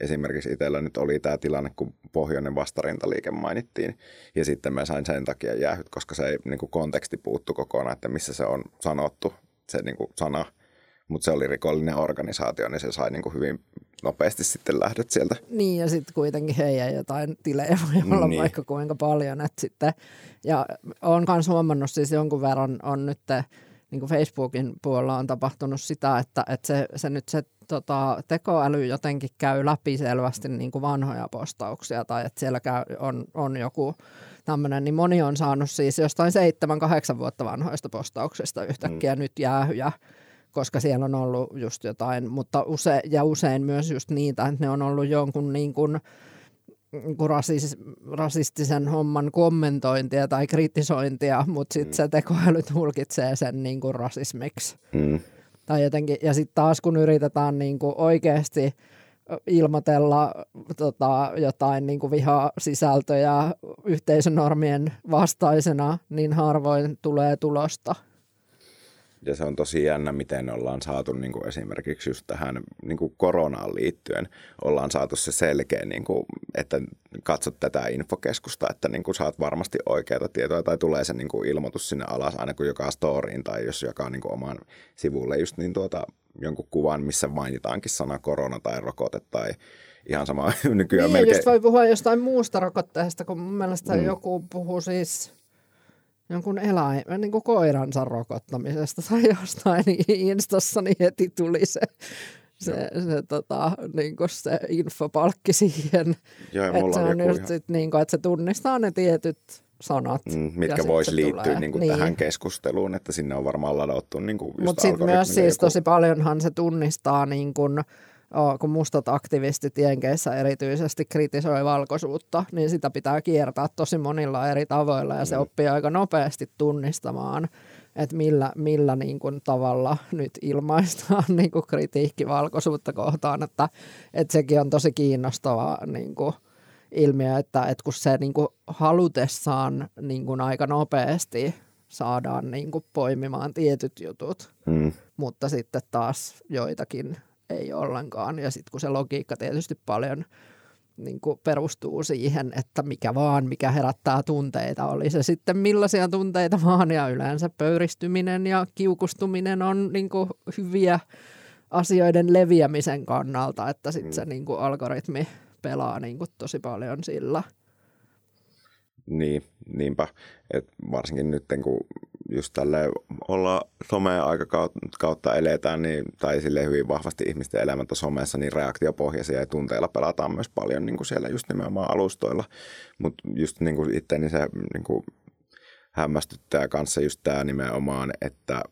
esimerkiksi itsellä nyt oli tämä tilanne, kun pohjoinen vastarintaliike mainittiin, ja sitten mä sain sen takia jäähyt, koska se ei, niin kuin konteksti puuttu kokonaan, että missä se on sanottu, se niin kuin sana, mutta se oli rikollinen organisaatio, niin se sai niin kuin hyvin nopeasti sitten lähdöt sieltä. Niin, ja sitten kuitenkin heidän jotain tilejä voi olla niin. vaikka kuinka paljon. Että sitten, ja olen myös huomannut siis jonkun verran on nyt niin kuin Facebookin puolella on tapahtunut sitä, että, että se, se nyt se tota, tekoäly jotenkin käy läpi selvästi niin kuin vanhoja postauksia tai että siellä käy, on, on joku tämmöinen, niin moni on saanut siis jostain seitsemän, kahdeksan vuotta vanhoista postauksista yhtäkkiä mm. nyt jäähyjä, koska siellä on ollut just jotain, mutta use, ja usein myös just niitä, että ne on ollut jonkun niin kuin, niin rasis, rasistisen homman kommentointia tai kritisointia, mutta sitten mm. se tekoäly tulkitsee sen niin kuin rasismiksi. Mm. Tai jotenkin, ja sitten taas kun yritetään niin kuin oikeasti ilmoitella tota, jotain niin kuin viha-sisältöjä yhteisönormien vastaisena, niin harvoin tulee tulosta. Ja se on tosi jännä, miten ollaan saatu niin kuin esimerkiksi just tähän niin kuin koronaan liittyen, ollaan saatu se selkeä, niin kuin, että katsot tätä infokeskusta, että niin kuin saat varmasti oikeaa tietoa tai tulee se niin kuin ilmoitus sinne alas aina kun joka storyin tai jos jakaa niin kuin oman sivulle just niin tuota, jonkun kuvan, missä mainitaankin sana korona tai rokote tai ihan sama nykyään niin, melkein. just voi puhua jostain muusta rokotteesta, kun mun mielestä mm. joku puhuu siis jonkun eläin, niin kuin koiransa rokottamisesta tai jostain niin instassa, niin heti tuli se, se, se, tota, niin kuin se infopalkki siihen. Joo, että se on just sit, niin kuin, että se tunnistaa ne tietyt sanat. Mm, mitkä voisi liittyä niin kuin niin. tähän keskusteluun, että sinne on varmaan ladattu niin Mutta sitten myös siis joku... tosi paljonhan se tunnistaa niin kuin, kun mustat aktivistit Jenkeissä erityisesti kritisoi valkoisuutta, niin sitä pitää kiertää tosi monilla eri tavoilla ja se mm. oppii aika nopeasti tunnistamaan, että millä, millä niin kuin tavalla nyt ilmaistaan niin kuin kritiikki valkoisuutta kohtaan, että, että sekin on tosi kiinnostavaa niin kuin ilmiö, että, että kun se niin kuin halutessaan niin kuin aika nopeasti saadaan niin kuin poimimaan tietyt jutut, mm. mutta sitten taas joitakin ei ollenkaan. Ja sitten kun se logiikka tietysti paljon niin kuin perustuu siihen, että mikä vaan, mikä herättää tunteita, oli se sitten millaisia tunteita vaan. Ja yleensä pöyristyminen ja kiukustuminen on niin kuin hyviä asioiden leviämisen kannalta, että sitten mm. se niin kuin algoritmi pelaa niin kuin tosi paljon sillä. Niin, niinpä. Et varsinkin nyt, kun just tälle olla aika kautta eletään, niin, tai sille hyvin vahvasti ihmisten elämät on somessa, niin reaktiopohjaisia ja tunteilla pelataan myös paljon niin kuin siellä just nimenomaan alustoilla. Mutta just niin kuin itse, niin se niin kuin hämmästyttää kanssa just tämä nimenomaan, että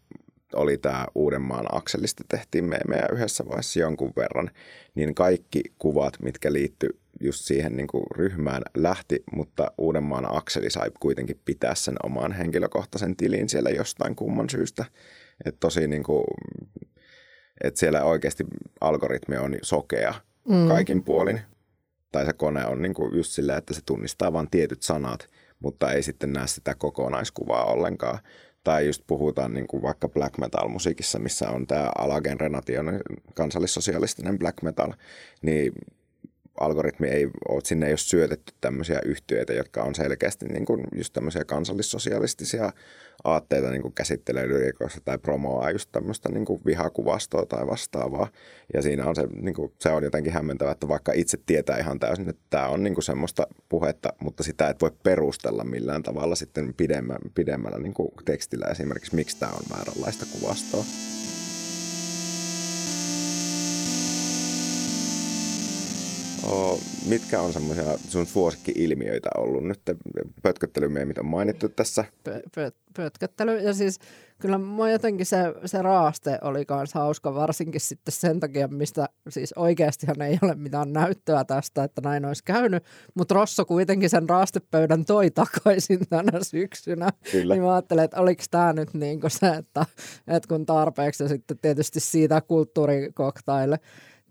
oli tämä Uudenmaan akselista tehtiin meemejä yhdessä vaiheessa jonkun verran, niin kaikki kuvat, mitkä liittyy just siihen niin kuin ryhmään lähti, mutta Uudenmaan akseli sai kuitenkin pitää sen oman henkilökohtaisen tilin siellä jostain kumman syystä. Et tosi niin kuin, että siellä oikeasti algoritmi on sokea mm. kaikin puolin. Tai se kone on niin kuin just sillä, että se tunnistaa vain tietyt sanat, mutta ei sitten näe sitä kokonaiskuvaa ollenkaan. Tai just puhutaan niin kuin vaikka black metal-musiikissa, missä on tämä alagen kansallissosialistinen black metal, niin algoritmi ei ole, sinne ei ole syötetty tämmöisiä yhtiöitä, jotka on selkeästi niin kuin just tämmöisiä kansallissosialistisia aatteita niin kuin käsittelee tai promoaa just tämmöistä niin kuin vihakuvastoa tai vastaavaa. Ja siinä on se, niin kuin, se on jotenkin hämmentävää, että vaikka itse tietää ihan täysin, että tämä on niin kuin semmoista puhetta, mutta sitä et voi perustella millään tavalla sitten pidemmällä, pidemmällä niin kuin tekstillä esimerkiksi, miksi tämä on vääränlaista kuvastoa. Mitkä on semmoisia sun suosikki-ilmiöitä ollut nyt? Pötköttelymeemit on mainittu tässä. Pö, pö, pötköttely ja siis kyllä mua jotenkin se, se raaste oli myös hauska, varsinkin sitten sen takia, mistä siis oikeastihan ei ole mitään näyttöä tästä, että näin olisi käynyt, mutta Rosso kuitenkin sen raastepöydän toi takaisin tänä syksynä. Kyllä. Niin mä ajattelin, että oliko tämä nyt niin se, että, että kun tarpeeksi ja sitten tietysti siitä kulttuurikoktaille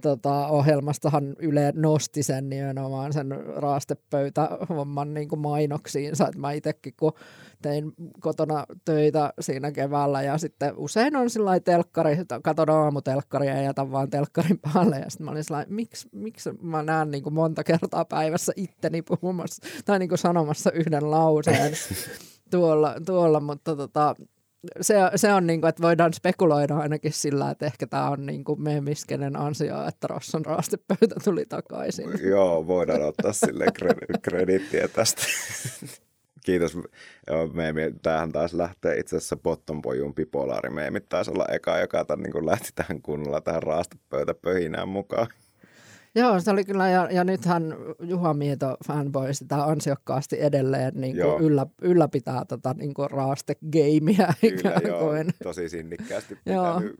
tota, ohjelmastahan Yle nosti sen nimenomaan sen raastepöytähomman niin kuin mainoksiinsa. Et mä itsekin, kun tein kotona töitä siinä keväällä ja sitten usein on sillä telkkari, katon aamutelkkaria ja jätän vaan telkkarin päälle ja sitten mä olin sellainen, miksi, miksi mä näen niin kuin monta kertaa päivässä itteni puhumassa tai niin kuin sanomassa yhden lauseen tuolla, tuolla mutta tota, se, se on niin kuin, että voidaan spekuloida ainakin sillä, että ehkä tämä on niin kuin meemiskenen ansio, että Rosson raastepöytä tuli takaisin. Joo, voidaan ottaa sille kredittiä tästä. Kiitos. Meemi, tämähän taas lähtee itse asiassa Pottonpojun meemit taisi olla eka, joka tämän, niin kuin lähti tähän kunnolla tähän raastepöytäpöhinään mukaan. Joo, se oli kyllä, ja, ja nythän Juha Mieto fanboy sitä ansiokkaasti edelleen niin kuin yllä, ylläpitää tätä niin kuin raastegeimiä ikään kuin. Joo, tosi sinnikkäästi pitänyt,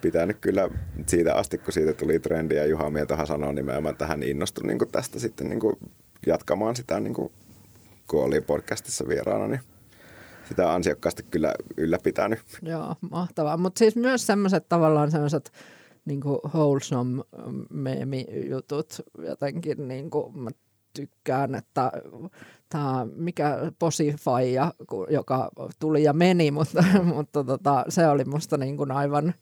pitänyt kyllä siitä asti, kun siitä tuli trendi, ja Juha Mietohan sanoi nimenomaan, että hän innostui niin kuin tästä sitten niin kuin jatkamaan sitä, niin kuin, kun oli podcastissa vieraana, niin sitä ansiokkaasti kyllä ylläpitänyt. Joo, mahtavaa. Mutta siis myös semmoiset tavallaan semmoiset niin kuin wholesome meemi-jutut jotenkin niin kuin mä tykkään, että tämä mikä posifaija, joka tuli ja meni, mutta, mutta tota, se oli musta niin kuin aivan,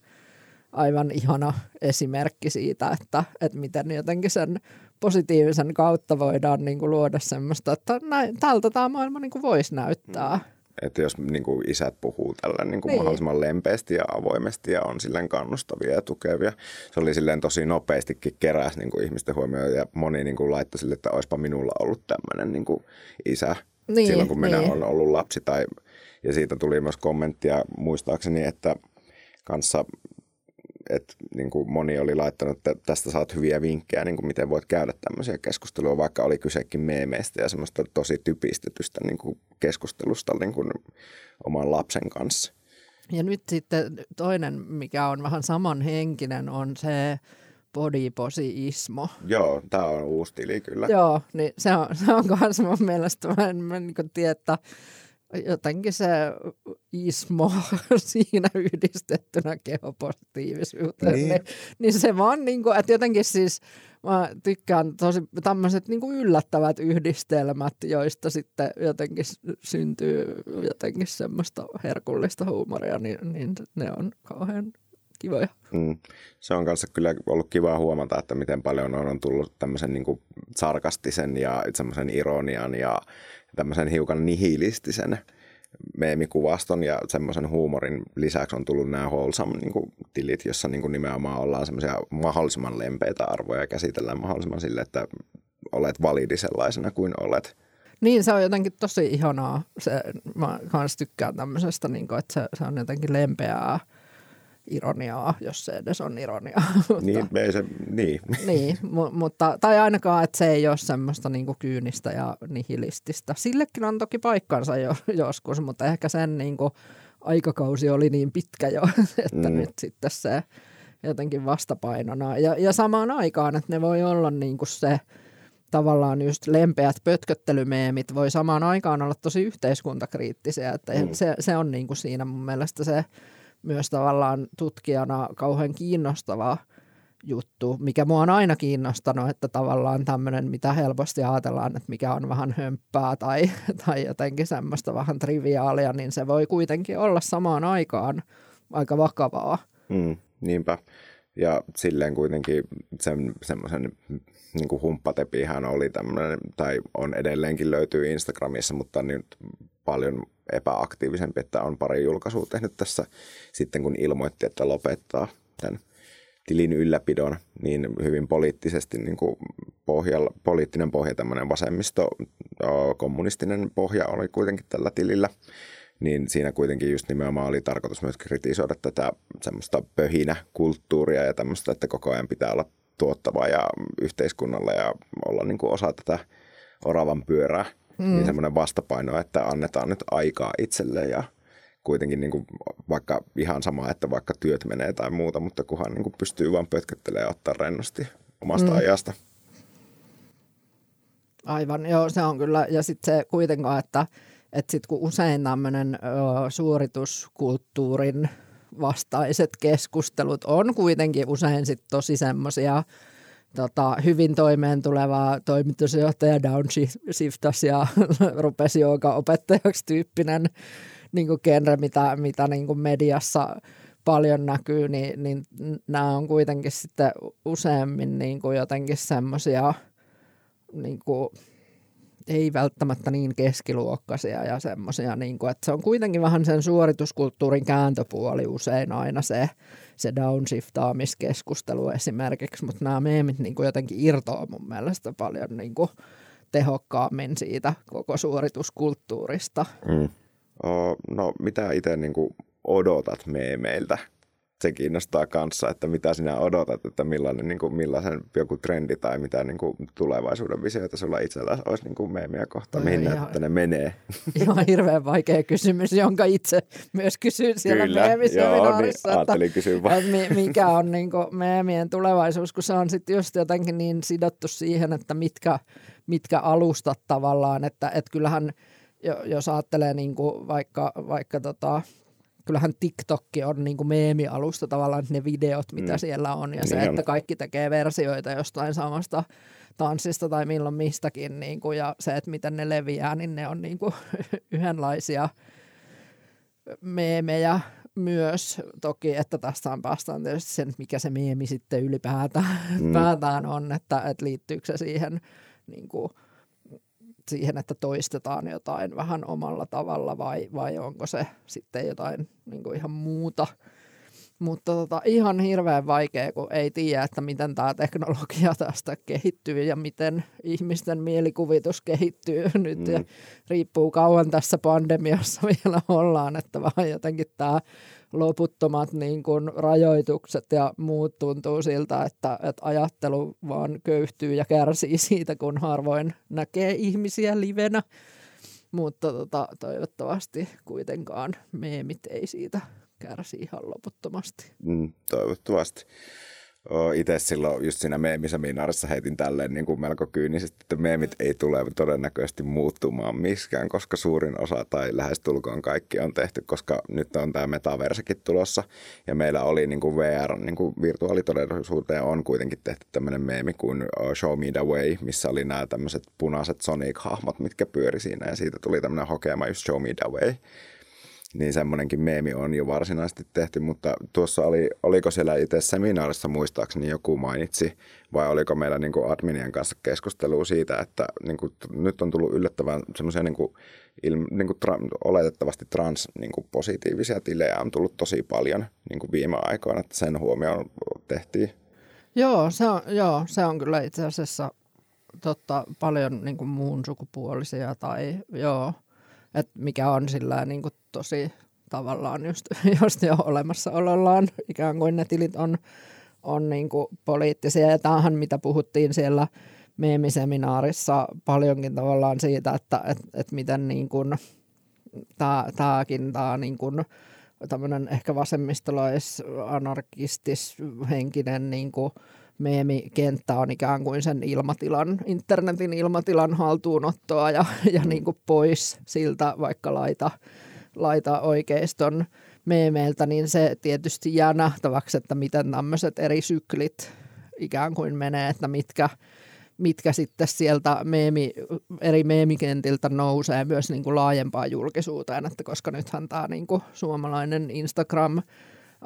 aivan ihana esimerkki siitä, että, että miten jotenkin sen positiivisen kautta voidaan niin kuin luoda semmoista, että näin, tältä tämä maailma niin kuin voisi näyttää. Mm että jos niin kuin isät puhuu tällä niin kuin niin. mahdollisimman lempeästi ja avoimesti ja on silleen kannustavia ja tukevia. Se oli silleen tosi nopeastikin keräs niin kuin ihmisten huomioon ja moni niin kuin laittoi sille, että olisipa minulla ollut tämmöinen niin kuin isä niin, silloin, kun minä niin. olen ollut lapsi. Tai, ja siitä tuli myös kommenttia muistaakseni, että kanssa että niin kuin moni oli laittanut, että tästä saat hyviä vinkkejä, niin kuin miten voit käydä tämmöisiä keskusteluja, vaikka oli kysekin meemeistä ja semmoista tosi typistetystä niin kuin keskustelusta niin kuin oman lapsen kanssa. Ja nyt sitten toinen, mikä on vähän samanhenkinen, on se bodyposiismo. Joo, tämä on uusi tili kyllä. Joo, niin se on, se on myös mun mielestä, mä en, mä en niin tiedä, että jotenkin se ismo siinä yhdistettynä kehopositiivisuuteen, niin. niin, niin se vaan niin kuin, että jotenkin siis mä tykkään tosi tämmöiset niin kuin yllättävät yhdistelmät, joista sitten jotenkin syntyy jotenkin semmoista herkullista huumoria, niin, niin ne on kauhean kivoja. Mm. Se on kanssa kyllä ollut kiva huomata, että miten paljon on tullut tämmöisen niin kuin sarkastisen ja semmoisen ironian ja tämmöisen hiukan nihilistisen meemikuvaston ja semmoisen huumorin lisäksi on tullut nämä wholesome niin kuin, tilit, jossa niin kuin nimenomaan ollaan semmoisia mahdollisimman lempeitä arvoja ja käsitellään mahdollisimman sille, että olet validi sellaisena kuin olet. Niin, se on jotenkin tosi ihanaa. Se, mä kans tykkään tämmöisestä, niin kuin, että se, se on jotenkin lempeää ironiaa, jos se edes on ironiaa. niin, ei se, niin. niin mu- mutta, tai ainakaan, että se ei ole semmoista niin kuin kyynistä ja nihilististä. Sillekin on toki paikkansa jo, joskus, mutta ehkä sen niin kuin, aikakausi oli niin pitkä jo, että mm. nyt sitten se jotenkin vastapainona. Ja, ja samaan aikaan, että ne voi olla niin kuin se tavallaan just lempeät pötköttelymeemit voi samaan aikaan olla tosi yhteiskuntakriittisiä. Että mm. se, se on niin kuin siinä mun mielestä se myös tavallaan tutkijana kauhean kiinnostava juttu, mikä mua on aina kiinnostanut, että tavallaan tämmöinen, mitä helposti ajatellaan, että mikä on vähän hömppää tai, tai jotenkin semmoista vähän triviaalia, niin se voi kuitenkin olla samaan aikaan aika vakavaa. Mm, niinpä. Ja silleen kuitenkin sen, semmoisen niin kuin oli tämmöinen, tai on edelleenkin löytyy Instagramissa, mutta nyt paljon epäaktiivisempi, että on pari julkaisua tehnyt tässä sitten, kun ilmoitti, että lopettaa tämän tilin ylläpidon, niin hyvin poliittisesti niin kuin pohjalla, poliittinen pohja, tämmöinen vasemmisto, kommunistinen pohja oli kuitenkin tällä tilillä, niin siinä kuitenkin just nimenomaan oli tarkoitus myös kritisoida tätä semmoista pöhinä-kulttuuria ja tämmöistä, että koko ajan pitää olla tuottava ja yhteiskunnalla ja olla niin kuin osa tätä oravan pyörää. Niin mm. Niin semmoinen vastapaino, että annetaan nyt aikaa itselle ja kuitenkin niin kuin vaikka ihan sama, että vaikka työt menee tai muuta, mutta kunhan niin kuin pystyy vaan pötköttelemään ja ottaa rennosti omasta mm. ajasta. Aivan, joo, se on kyllä. Ja sitten se kuitenkaan, että, että sit kun usein tämmöinen suorituskulttuurin vastaiset keskustelut on kuitenkin usein sit tosi semmoisia tota, hyvin toimeen tuleva toimitusjohtaja downshiftas ja rupesi joka opettajaksi tyyppinen niin genre, mitä, mitä niin mediassa paljon näkyy, niin, niin nämä on kuitenkin sitten useammin niin jotenkin semmoisia niin kuin, ei välttämättä niin keskiluokkaisia ja semmoisia, niin kuin, se on kuitenkin vähän sen suorituskulttuurin kääntöpuoli usein aina se, se downshiftaamiskeskustelu esimerkiksi, mutta nämä meemit niin kuin jotenkin irtoaa mun mielestä paljon niin kuin tehokkaammin siitä koko suorituskulttuurista. Mm. no mitä itse niin odotat meemeiltä? Se kiinnostaa kanssa, että mitä sinä odotat, että millainen, niin kuin, millaisen joku trendi tai mitä niin kuin, tulevaisuuden visioita sulla itsellä olisi niin kuin meemiä kohta, no, mihin ihan, ne menee. Ihan hirveän vaikea kysymys, jonka itse myös kysyn siellä Kyllä, meemiseminaarissa, joo, niin, että, että mikä on niin kuin, meemien tulevaisuus, kun se on sitten just jotenkin niin sidottu siihen, että mitkä, mitkä alustat tavallaan, että, että kyllähän jos ajattelee niin kuin vaikka, vaikka tota, kyllähän TikTok on niin kuin meemialusta tavallaan ne videot, mitä mm. siellä on. Ja niin se, on. että kaikki tekee versioita jostain samasta tanssista tai milloin mistäkin. Niin kuin, ja se, että miten ne leviää, niin ne on niin kuin yhdenlaisia meemejä myös. Toki, että tässä on päästään tietysti sen, mikä se meemi sitten ylipäätään mm. päätään on, että, että liittyykö se siihen niin kuin, siihen, että toistetaan jotain vähän omalla tavalla vai, vai onko se sitten jotain niin kuin ihan muuta. Mutta tota, ihan hirveän vaikea, kun ei tiedä, että miten tämä teknologia tästä kehittyy ja miten ihmisten mielikuvitus kehittyy nyt. Mm. Ja riippuu kauan tässä pandemiassa vielä ollaan, että vaan jotenkin tämä loputtomat niin kuin rajoitukset ja muut tuntuu siltä, että, että ajattelu vaan köyhtyy ja kärsii siitä, kun harvoin näkee ihmisiä livenä. Mutta tota, toivottavasti kuitenkaan meemit ei siitä kärsi ihan loputtomasti. Mm, toivottavasti itse silloin just siinä meemiseminaarissa heitin tälleen niin kuin melko kyynisesti, että meemit ei tule todennäköisesti muuttumaan miskään, koska suurin osa tai lähestulkoon kaikki on tehty, koska nyt on tämä metaversekin tulossa ja meillä oli niin kuin VR, niin kuin virtuaalitodellisuuteen on kuitenkin tehty tämmöinen meemi kuin Show Me The Way, missä oli nämä tämmöiset punaiset Sonic-hahmot, mitkä pyöri siinä ja siitä tuli tämmöinen hokema just Show Me The Way. Niin semmoinenkin meemi on jo varsinaisesti tehty, mutta tuossa oli, oliko siellä itse seminaarissa muistaakseni joku mainitsi, vai oliko meillä niin kuin adminien kanssa keskustelua siitä, että niin kuin, nyt on tullut yllättävän semmoisia niin niin tra, oletettavasti trans niin kuin positiivisia tilejä on tullut tosi paljon niin kuin viime aikoina, että sen huomioon tehtiin. Joo, se on, joo, se on kyllä itse asiassa totta, paljon niin kuin muun sukupuolisia tai joo, et mikä on sillä niin kuin tosi tavallaan just, just jo olemassaolollaan, ikään kuin ne tilit on, on niin kuin poliittisia. Ja tämähän, mitä puhuttiin siellä meemiseminaarissa paljonkin tavallaan siitä, että et, et miten niin kuin, tää, tääkin tämä niin kuin, tämmöinen ehkä vasemmistolais, anarkistis, henkinen niin kuin, meemikenttä on ikään kuin sen ilmatilan, internetin ilmatilan haltuunottoa ja, ja niin kuin pois siltä vaikka laita, laita oikeiston meemeiltä, niin se tietysti jää nähtäväksi, että miten tämmöiset eri syklit ikään kuin menee, että mitkä, mitkä sitten sieltä meemi, eri meemikentiltä nousee myös niin kuin laajempaan julkisuuteen, että koska nythän tämä niin kuin suomalainen Instagram –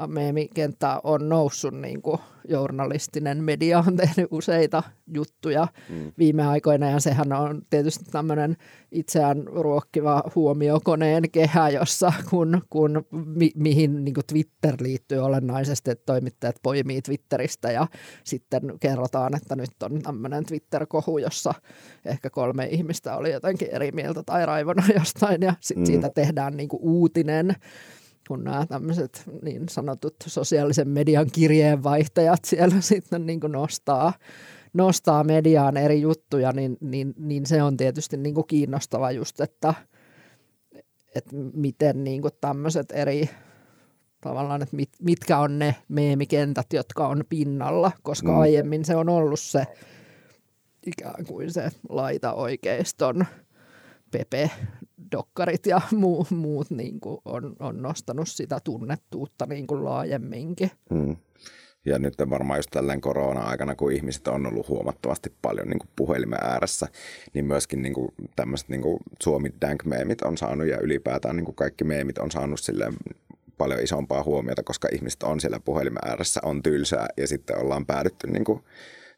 meemikenttä on noussut, niin kuin journalistinen media on tehnyt useita juttuja mm. viime aikoina, ja sehän on tietysti tämmöinen itseään ruokkiva huomiokoneen kehä, jossa kun, kun mi, mihin niin kuin Twitter liittyy olennaisesti, että toimittajat poimii Twitteristä, ja sitten kerrotaan, että nyt on tämmöinen Twitter-kohu, jossa ehkä kolme ihmistä oli jotenkin eri mieltä tai raivona jostain, ja sitten mm. siitä tehdään niin kuin uutinen, kun nämä tämmöiset niin sanotut sosiaalisen median kirjeenvaihtajat siellä sitten niin kuin nostaa, nostaa mediaan eri juttuja, niin, niin, niin se on tietysti niin kuin kiinnostava just, että, että miten niin kuin tämmöiset eri tavallaan, että mit, mitkä on ne meemikentät, jotka on pinnalla, koska mm. aiemmin se on ollut se ikään kuin se laita oikeiston Pepe dokkarit ja muu, muut niin kuin on, on nostanut sitä tunnettuutta niin kuin laajemminkin. Mm. Ja nyt varmaan just tällainen korona-aikana, kun ihmiset on ollut huomattavasti paljon niin kuin puhelimen ääressä, niin myöskin niin kuin tämmöiset niin Suomi Dank-meemit on saanut ja ylipäätään niin kuin kaikki meemit on saanut silleen paljon isompaa huomiota, koska ihmiset on siellä puhelimen ääressä, on tylsää ja sitten ollaan päädytty niin kuin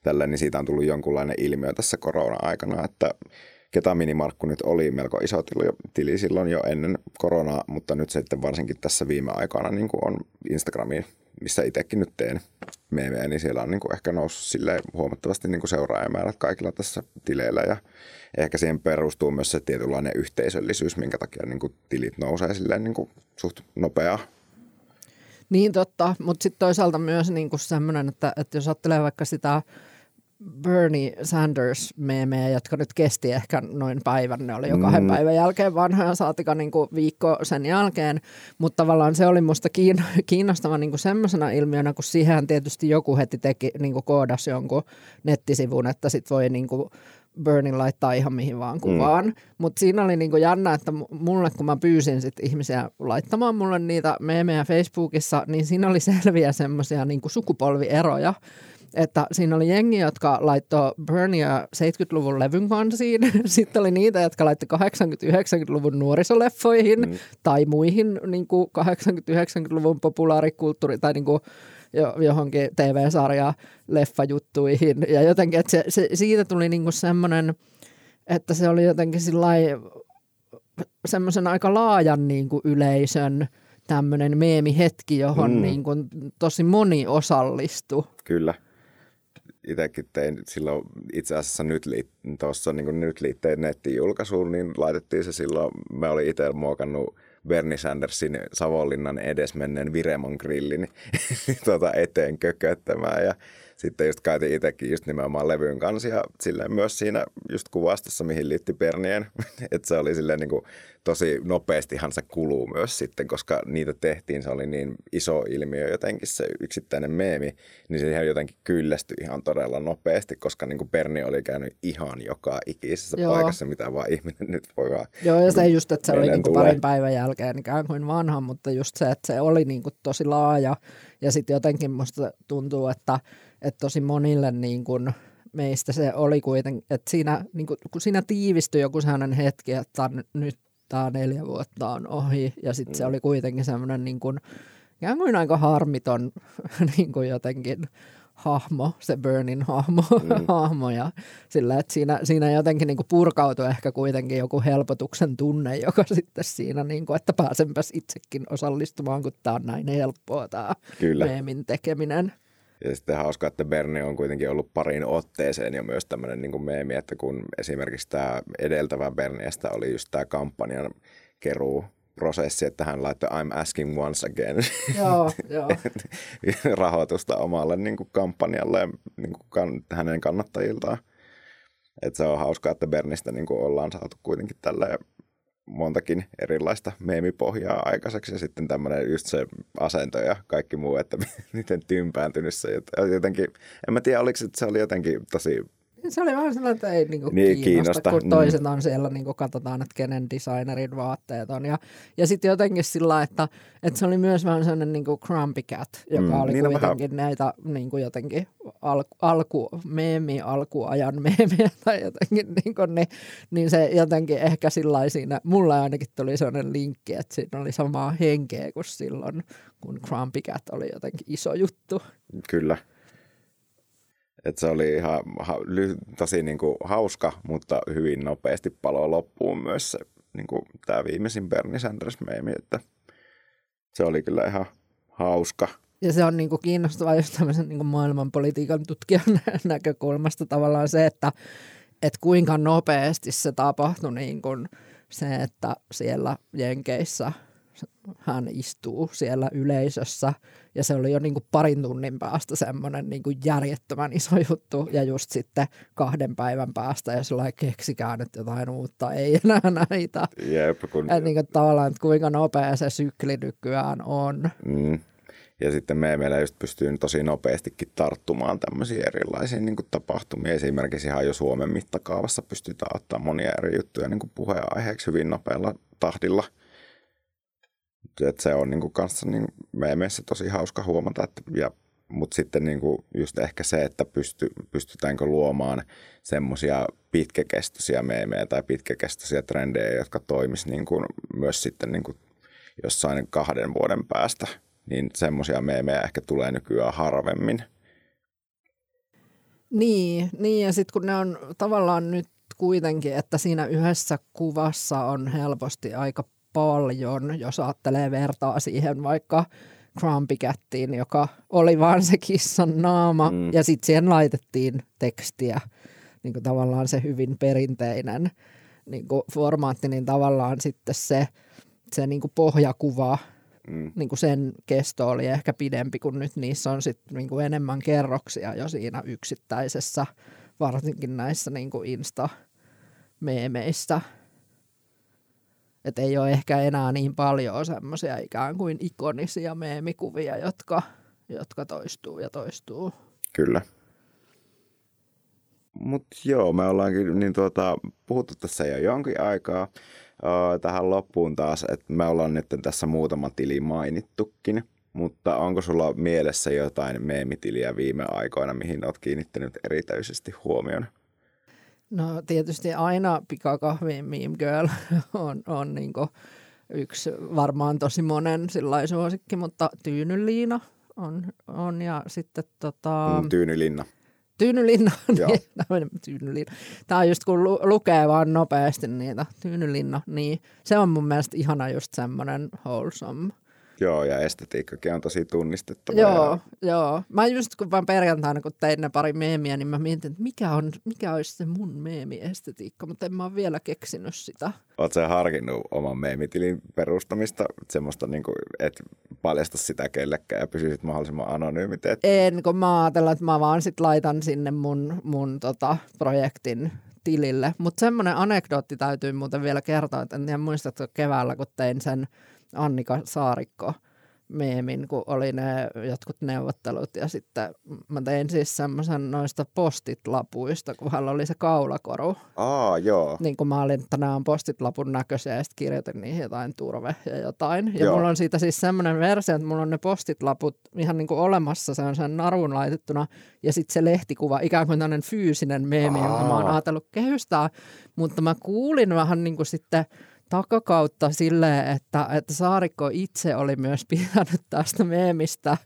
tällä, niin siitä on tullut jonkunlainen ilmiö tässä korona-aikana, että Ketaminimarkku nyt oli melko iso tili, silloin jo ennen koronaa, mutta nyt sitten varsinkin tässä viime aikana niin kuin on Instagramiin, missä itsekin nyt teen meemejä, niin siellä on niin kuin ehkä noussut huomattavasti niin kuin seuraajamäärät kaikilla tässä tileillä ja ehkä siihen perustuu myös se tietynlainen yhteisöllisyys, minkä takia niin kuin tilit nousee silleen niin kuin suht nopeaa. Niin totta, mutta sitten toisaalta myös niin semmoinen, että, että jos ajattelee vaikka sitä Bernie Sanders-meemejä, jotka nyt kesti ehkä noin päivän. Ne oli jo kahden mm. päivän jälkeen vanhoja, saatika niin kuin viikko sen jälkeen. Mutta tavallaan se oli musta kiinnostava niin kuin semmoisena ilmiönä, kun siihen tietysti joku heti teki, niin kuin koodasi jonkun nettisivun, että sit voi niin kuin Bernie laittaa ihan mihin vaan mm. kuvaan. Mm. Mutta siinä oli niinku jännä, että mulle kun mä pyysin sit ihmisiä laittamaan mulle niitä meemejä Facebookissa, niin siinä oli selviä semmoisia niinku sukupolvieroja että siinä oli jengi, jotka laittoi Bernia 70-luvun levyn kansiin. Sitten oli niitä, jotka laittoi 80-90-luvun nuorisoleffoihin mm. tai muihin niin 80-90-luvun populaarikulttuuri tai niin kuin johonkin TV-sarja leffajuttuihin. Ja jotenkin, että se, se, siitä tuli niin semmoinen, että se oli jotenkin semmoisen aika laajan niin kuin yleisön tämmöinen meemihetki, johon mm. niin kuin tosi moni osallistui. Kyllä itsekin tein silloin itse asiassa nyt, tuossa niin nyt liitteen nettijulkaisuun, niin laitettiin se silloin, me oli itse muokannut Bernie Sandersin Savonlinnan edesmenneen Viremon grillin tuota eteen kököttämään ja sitten just käytin itsekin just nimenomaan levyyn kanssa ja silleen myös siinä just kuvastossa, mihin liitti Bernien, että se oli silleen niin kuin tosi nopeastihan se kuluu myös sitten, koska niitä tehtiin, se oli niin iso ilmiö jotenkin se yksittäinen meemi, niin se ihan jotenkin kyllästyi ihan todella nopeasti, koska niin kuin Berni oli käynyt ihan joka ikisessä Joo. paikassa, mitä vaan ihminen nyt voi vaan. Joo, ja se niin just, että se oli niin kuin parin päivän jälkeen ikään kuin vanha, mutta just se, että se oli niin kuin tosi laaja, ja sitten jotenkin musta tuntuu, että, että tosi monille niin kuin meistä se oli kuitenkin, että siinä, niin kuin, kun siinä tiivistyi joku sellainen hetki, että nyt tämä neljä vuotta on ohi. Ja sitten Mm. se oli kuitenkin semmoinen niin kuin, ikään kuin aika harmiton niin kuin jotenkin hahmo, se Burnin hahmo, Mm. hahmo ja sillä, että siinä, siinä jotenkin niin kuin purkautui ehkä kuitenkin joku helpotuksen tunne, joka sitten siinä, niin kuin, että pääsenpäs itsekin osallistumaan, kun tämä on näin helppoa tämä meemin tekeminen. Ja sitten hauska, että Berni on kuitenkin ollut parin otteeseen jo myös tämmöinen niin meemi, että kun esimerkiksi tämä edeltävä Berniestä oli just tämä kampanjan keruu prosessi, että hän laittoi I'm asking once again joo, joo. rahoitusta omalle niin kuin kampanjalle niin kuin kan, hänen kannattajiltaan. Et se on hauskaa, että Bernistä niin kuin ollaan saatu kuitenkin tällä montakin erilaista meemipohjaa aikaiseksi ja sitten tämmöinen just se asento ja kaikki muu, että miten tympääntynyt se jotenkin, en mä tiedä oliko se, että se oli jotenkin tosi Se oli vähän sellainen, että ei niinku Niin, niin, kiinnosta, kiinnosta. kun Mm. toiset on siellä, niinku katsotaan, että kenen designerin vaatteet on. Ja, ja sitten jotenkin sillä, että, että se oli myös vähän sellainen niinku Crumpy Cat, joka Mm, oli niin kuitenkin näitä niinku jotenkin al, alku, meemi, alkuajan meemiä tai jotenkin, niinku, niin, niin se jotenkin ehkä sillä siinä, mulla ainakin tuli sellainen linkki, että siinä oli samaa henkeä kuin silloin, kun Crumpy Cat oli jotenkin iso juttu. Kyllä. Et se oli ihan ha, ly, tosi niinku hauska, mutta hyvin nopeasti palo loppuun myös se, niinku, tämä viimeisin Bernie Sanders-meemi, että se oli kyllä ihan hauska. Ja se on niin kuin kiinnostavaa just tämmöisen niin kuin maailmanpolitiikan tutkijan näkökulmasta tavallaan se, että, että kuinka nopeasti se tapahtui niin kuin se, että siellä Jenkeissä hän istuu siellä yleisössä ja se oli jo niin kuin parin tunnin päästä semmoinen niin kuin järjettömän iso juttu ja just sitten kahden päivän päästä ja sillä keksikää nyt jotain uutta, ei enää näitä. Jep, kun, Että niin kuin tavallaan, että kuinka nopea se sykli nykyään on. mm, ja sitten me meillä just pystyy tosi nopeastikin tarttumaan tämmöisiin erilaisiin niin tapahtumiin. Esimerkiksi ihan jo Suomen mittakaavassa pystytään ottaa monia eri juttuja niin puheenaiheeksi hyvin nopealla tahdilla. Et se on niin kuin kanssa niin meemeissä tosi hauska huomata, että, ja, mutta sitten niin kuin just ehkä se, että pysty, pystytäänkö luomaan semmoisia pitkäkestoisia meemejä tai pitkäkestoisia trendejä, jotka toimis niin kuin myös sitten niin kuin jossain kahden vuoden päästä, niin semmoisia meemejä ehkä tulee nykyään harvemmin. Niin, niin ja sitten kun ne on tavallaan nyt kuitenkin, että siinä yhdessä kuvassa on helposti aika paljon, jos ajattelee vertaa siihen vaikka Grumpy Cattiin, joka oli vaan se kissan naama Mm. ja sitten siihen laitettiin tekstiä, niin kuin tavallaan se hyvin perinteinen niin kuin formaatti, niin tavallaan sitten se, se niin kuin pohjakuva Mm. niin kuin sen kesto oli ehkä pidempi, kun nyt niissä on sit niin kuin enemmän kerroksia jo siinä yksittäisessä, varsinkin näissä niin kuin Insta-meemeissä. Että ei ole ehkä enää niin paljon semmoisia ikään kuin ikonisia meemikuvia, jotka, jotka toistuu ja toistuu. Kyllä. Mutta joo, me ollaankin niin tuota, puhuttu tässä jo jonkin aikaa. Tähän loppuun taas, että me ollaan nyt tässä muutama tili mainittukin, mutta onko sulla mielessä jotain meemitiliä viime aikoina, mihin olet kiinnittänyt erityisesti huomioon? No tietysti aina pikakahvin Meme Girl on, on niin yksi varmaan tosi monen suosikki, mutta Tyynyliina on, on ja sitten tota... Mm, Tyynylinna. Tyynylinna, niin, tyynylinna. Tämä on just kun lu- lukee vaan nopeasti niitä, tyynylinna, niin se on mun mielestä ihana just semmoinen wholesome. Joo, ja estetiikkakin on tosi tunnistettava. Joo, Ja, joo. Mä just kun vaan perjantaina, kun tein ne pari meemiä, niin mä mietin, että mikä, on, mikä olisi se mun meemiestetiikka, mutta en mä ole vielä keksinyt sitä. Oletko sä harkinnut oman meemitilin perustamista, semmoista, niin kuin, et paljasta sitä kellekään ja pysyisit mahdollisimman anonyymi? Et, En, kun mä ajattelin, että mä vaan sit laitan sinne mun, mun tota, projektin tilille. Mutta semmoinen anekdootti täytyy muuten vielä kertoa, että en tiedä muistatko keväällä, kun tein sen Annika Saarikko meemin, kun oli ne jotkut neuvottelut ja sitten mä tein siis semmoisen noista postit-lapuista, kun hänellä oli se kaulakoru. Aa, joo. Niin kun mä olin, että nämä on postit-lapun näköisiä ja sitten kirjoitin niihin jotain turve ja jotain. Ja Joo. mulla on siitä siis semmoinen versio, että mulla on ne postit-laput ihan niin kuin olemassa, se on sen naruun laitettuna ja sitten se lehtikuva, ikään kuin tämmöinen fyysinen meemi, jonka mä oon ajatellut kehystää. Mutta mä kuulin vähän niin kuin sitten takakautta silleen, että, että Saarikko itse oli myös pitänyt tästä meemistä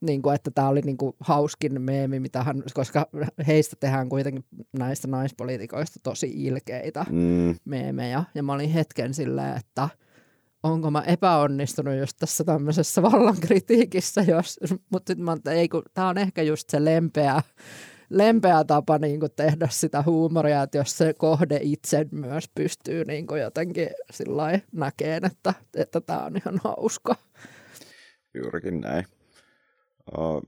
niin kuin, että tämä oli niin kuin hauskin meemi, mitä hän, koska heistä tehdään kuitenkin näistä naispoliitikoista tosi ilkeitä mm. meemejä. Ja mä olin hetken silleen, että onko mä epäonnistunut just tässä tämmöisessä vallan kritiikissä, jos, mutta sitten mä ei, kun tämä on ehkä just se lempeä, lempeä tapa niin kuin tehdä sitä huumoria, että jos se kohde itse myös pystyy niin kuin jotenkin näkeen, että, että tämä on ihan hauska. Juurikin näin. Uh,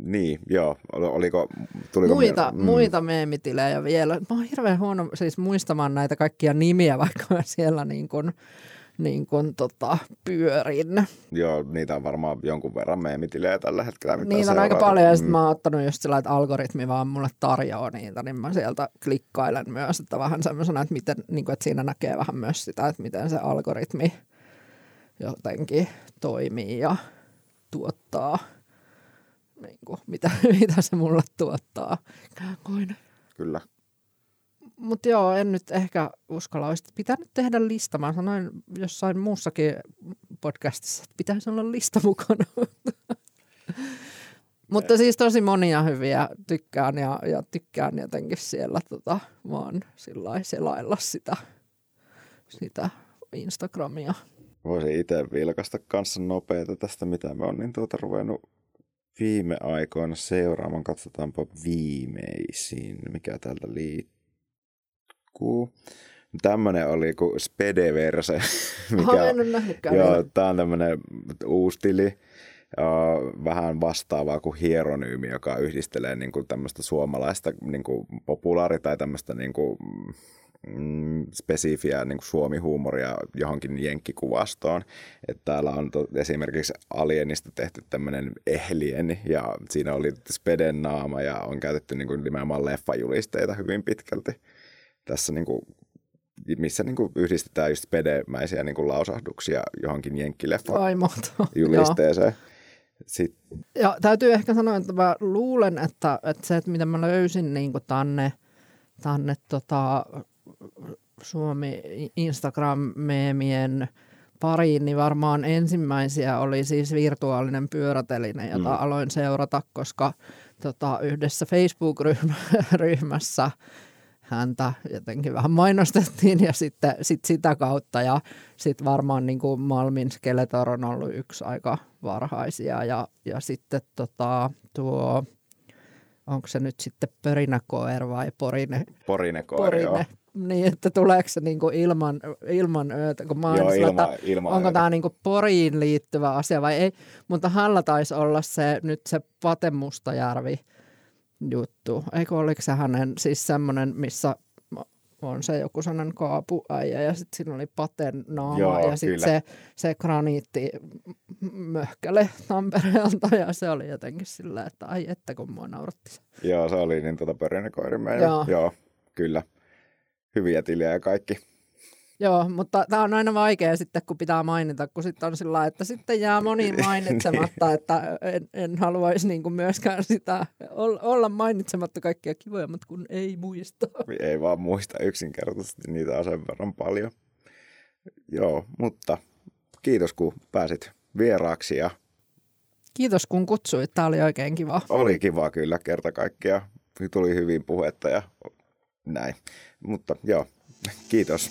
niin, joo. Oliko, tuliko muita, mm. muita meemitilejä vielä. Mä oon hirveän huono siis muistamaan näitä kaikkia nimiä, vaikka mä siellä niin kuin, niin kuin tota, pyörin. Joo, niitä on varmaan jonkun verran meemitilejä tällä hetkellä. Mitä niitä on aika paljon, ja sitten mm. mä oon ottanut just sillä, että algoritmi vaan mulle tarjoaa niitä, niin mä sieltä klikkailen myös, että vähän semmoisena, että, miten, niin kuin, että siinä näkee vähän myös sitä, että miten se algoritmi jotenkin toimii ja tuottaa – niin kuin, mitä, mitä se mulle tuottaa. Kuin. Kyllä. Mutta joo, en nyt ehkä uskalla. Olisi pitänyt tehdä lista. Mä sanoin jossain muussakin podcastissa, että pitäisi olla lista mukana. Mutta siis tosi monia hyviä tykkään ja, ja tykkään jotenkin siellä tota, vaan sillä selailla sitä, sitä Instagramia. Voisin itse vilkasta kanssa nopeita tästä, mitä me on niin tuota ruvennut viime aikoina seuraamaan. Katsotaanpa viimeisin, mikä täältä liikkuu. Tämmönen oli kuin Spedeverse. Mikä, ole joo, tää on tämmönen uusi tili. vähän vastaavaa kuin hieronyymi, joka yhdistelee niin kuin tämmöistä suomalaista niin kuin populaari- tai tämmöistä niin kuin, mm, spesifiä niin kuin suomi-huumoria johonkin jenkkikuvastoon. Että täällä on to, esimerkiksi Alienista tehty tämmöinen ehlieni ja siinä oli Speden naama ja on käytetty niin kuin nimenomaan leffajulisteita hyvin pitkälti tässä niin kuin missä niin kuin yhdistetään just spedemäisiä niin kuin lausahduksia johonkin jenkkileffa julisteeseen. Sitten. Ja täytyy ehkä sanoa, että mä luulen, että, että se, että mitä mä löysin niin kuin tänne, tänne tota, Suomi Instagram-meemien pariin, niin varmaan ensimmäisiä oli siis virtuaalinen pyöräteline, jota mm. aloin seurata, koska tota, yhdessä Facebook-ryhmässä häntä jotenkin vähän mainostettiin ja sitten sit sitä kautta. Ja sitten varmaan niin kuin Malmin Skeletor on ollut yksi aika varhaisia. Ja, ja sitten tota, tuo onko se nyt sitten pörinäkoer vai porine? Porinekoer, porine, joo. Niin, että tuleeko se niin kuin ilman, ilman öötä, kun mä Joo, ilma, että ilma onko tämä niin kuin poriin liittyvä asia vai ei. Mutta hänellä taisi olla se nyt se Pate Mustajärvi juttu. Eikö oliko se hänen siis semmoinen, missä on se joku sellainen kaapuäijä ja sitten siinä oli paten naama Joo, ja sitten se, se graniitti möhkäle Tampereelta ja se oli jotenkin sillä, että ai että kun mua nauratti se. Joo, se oli niin tuota pörinäkoirimme. Joo. Joo, kyllä hyviä tilejä ja kaikki. Joo, mutta tämä on aina vaikea sitten, kun pitää mainita, kun sitten on sillä että sitten jää moni mainitsematta, että en, en haluaisi niin kuin myöskään sitä olla mainitsematta kaikkia kivoja, mutta kun ei muista. Ei vaan muista yksinkertaisesti, niitä on sen verran paljon. Joo, mutta kiitos kun pääsit vieraaksi ja Kiitos kun kutsuit, tämä oli oikein kiva. Oli kiva kyllä kerta kaikkiaan. Tuli hyvin puhetta ja näin. Mutta joo, kiitos.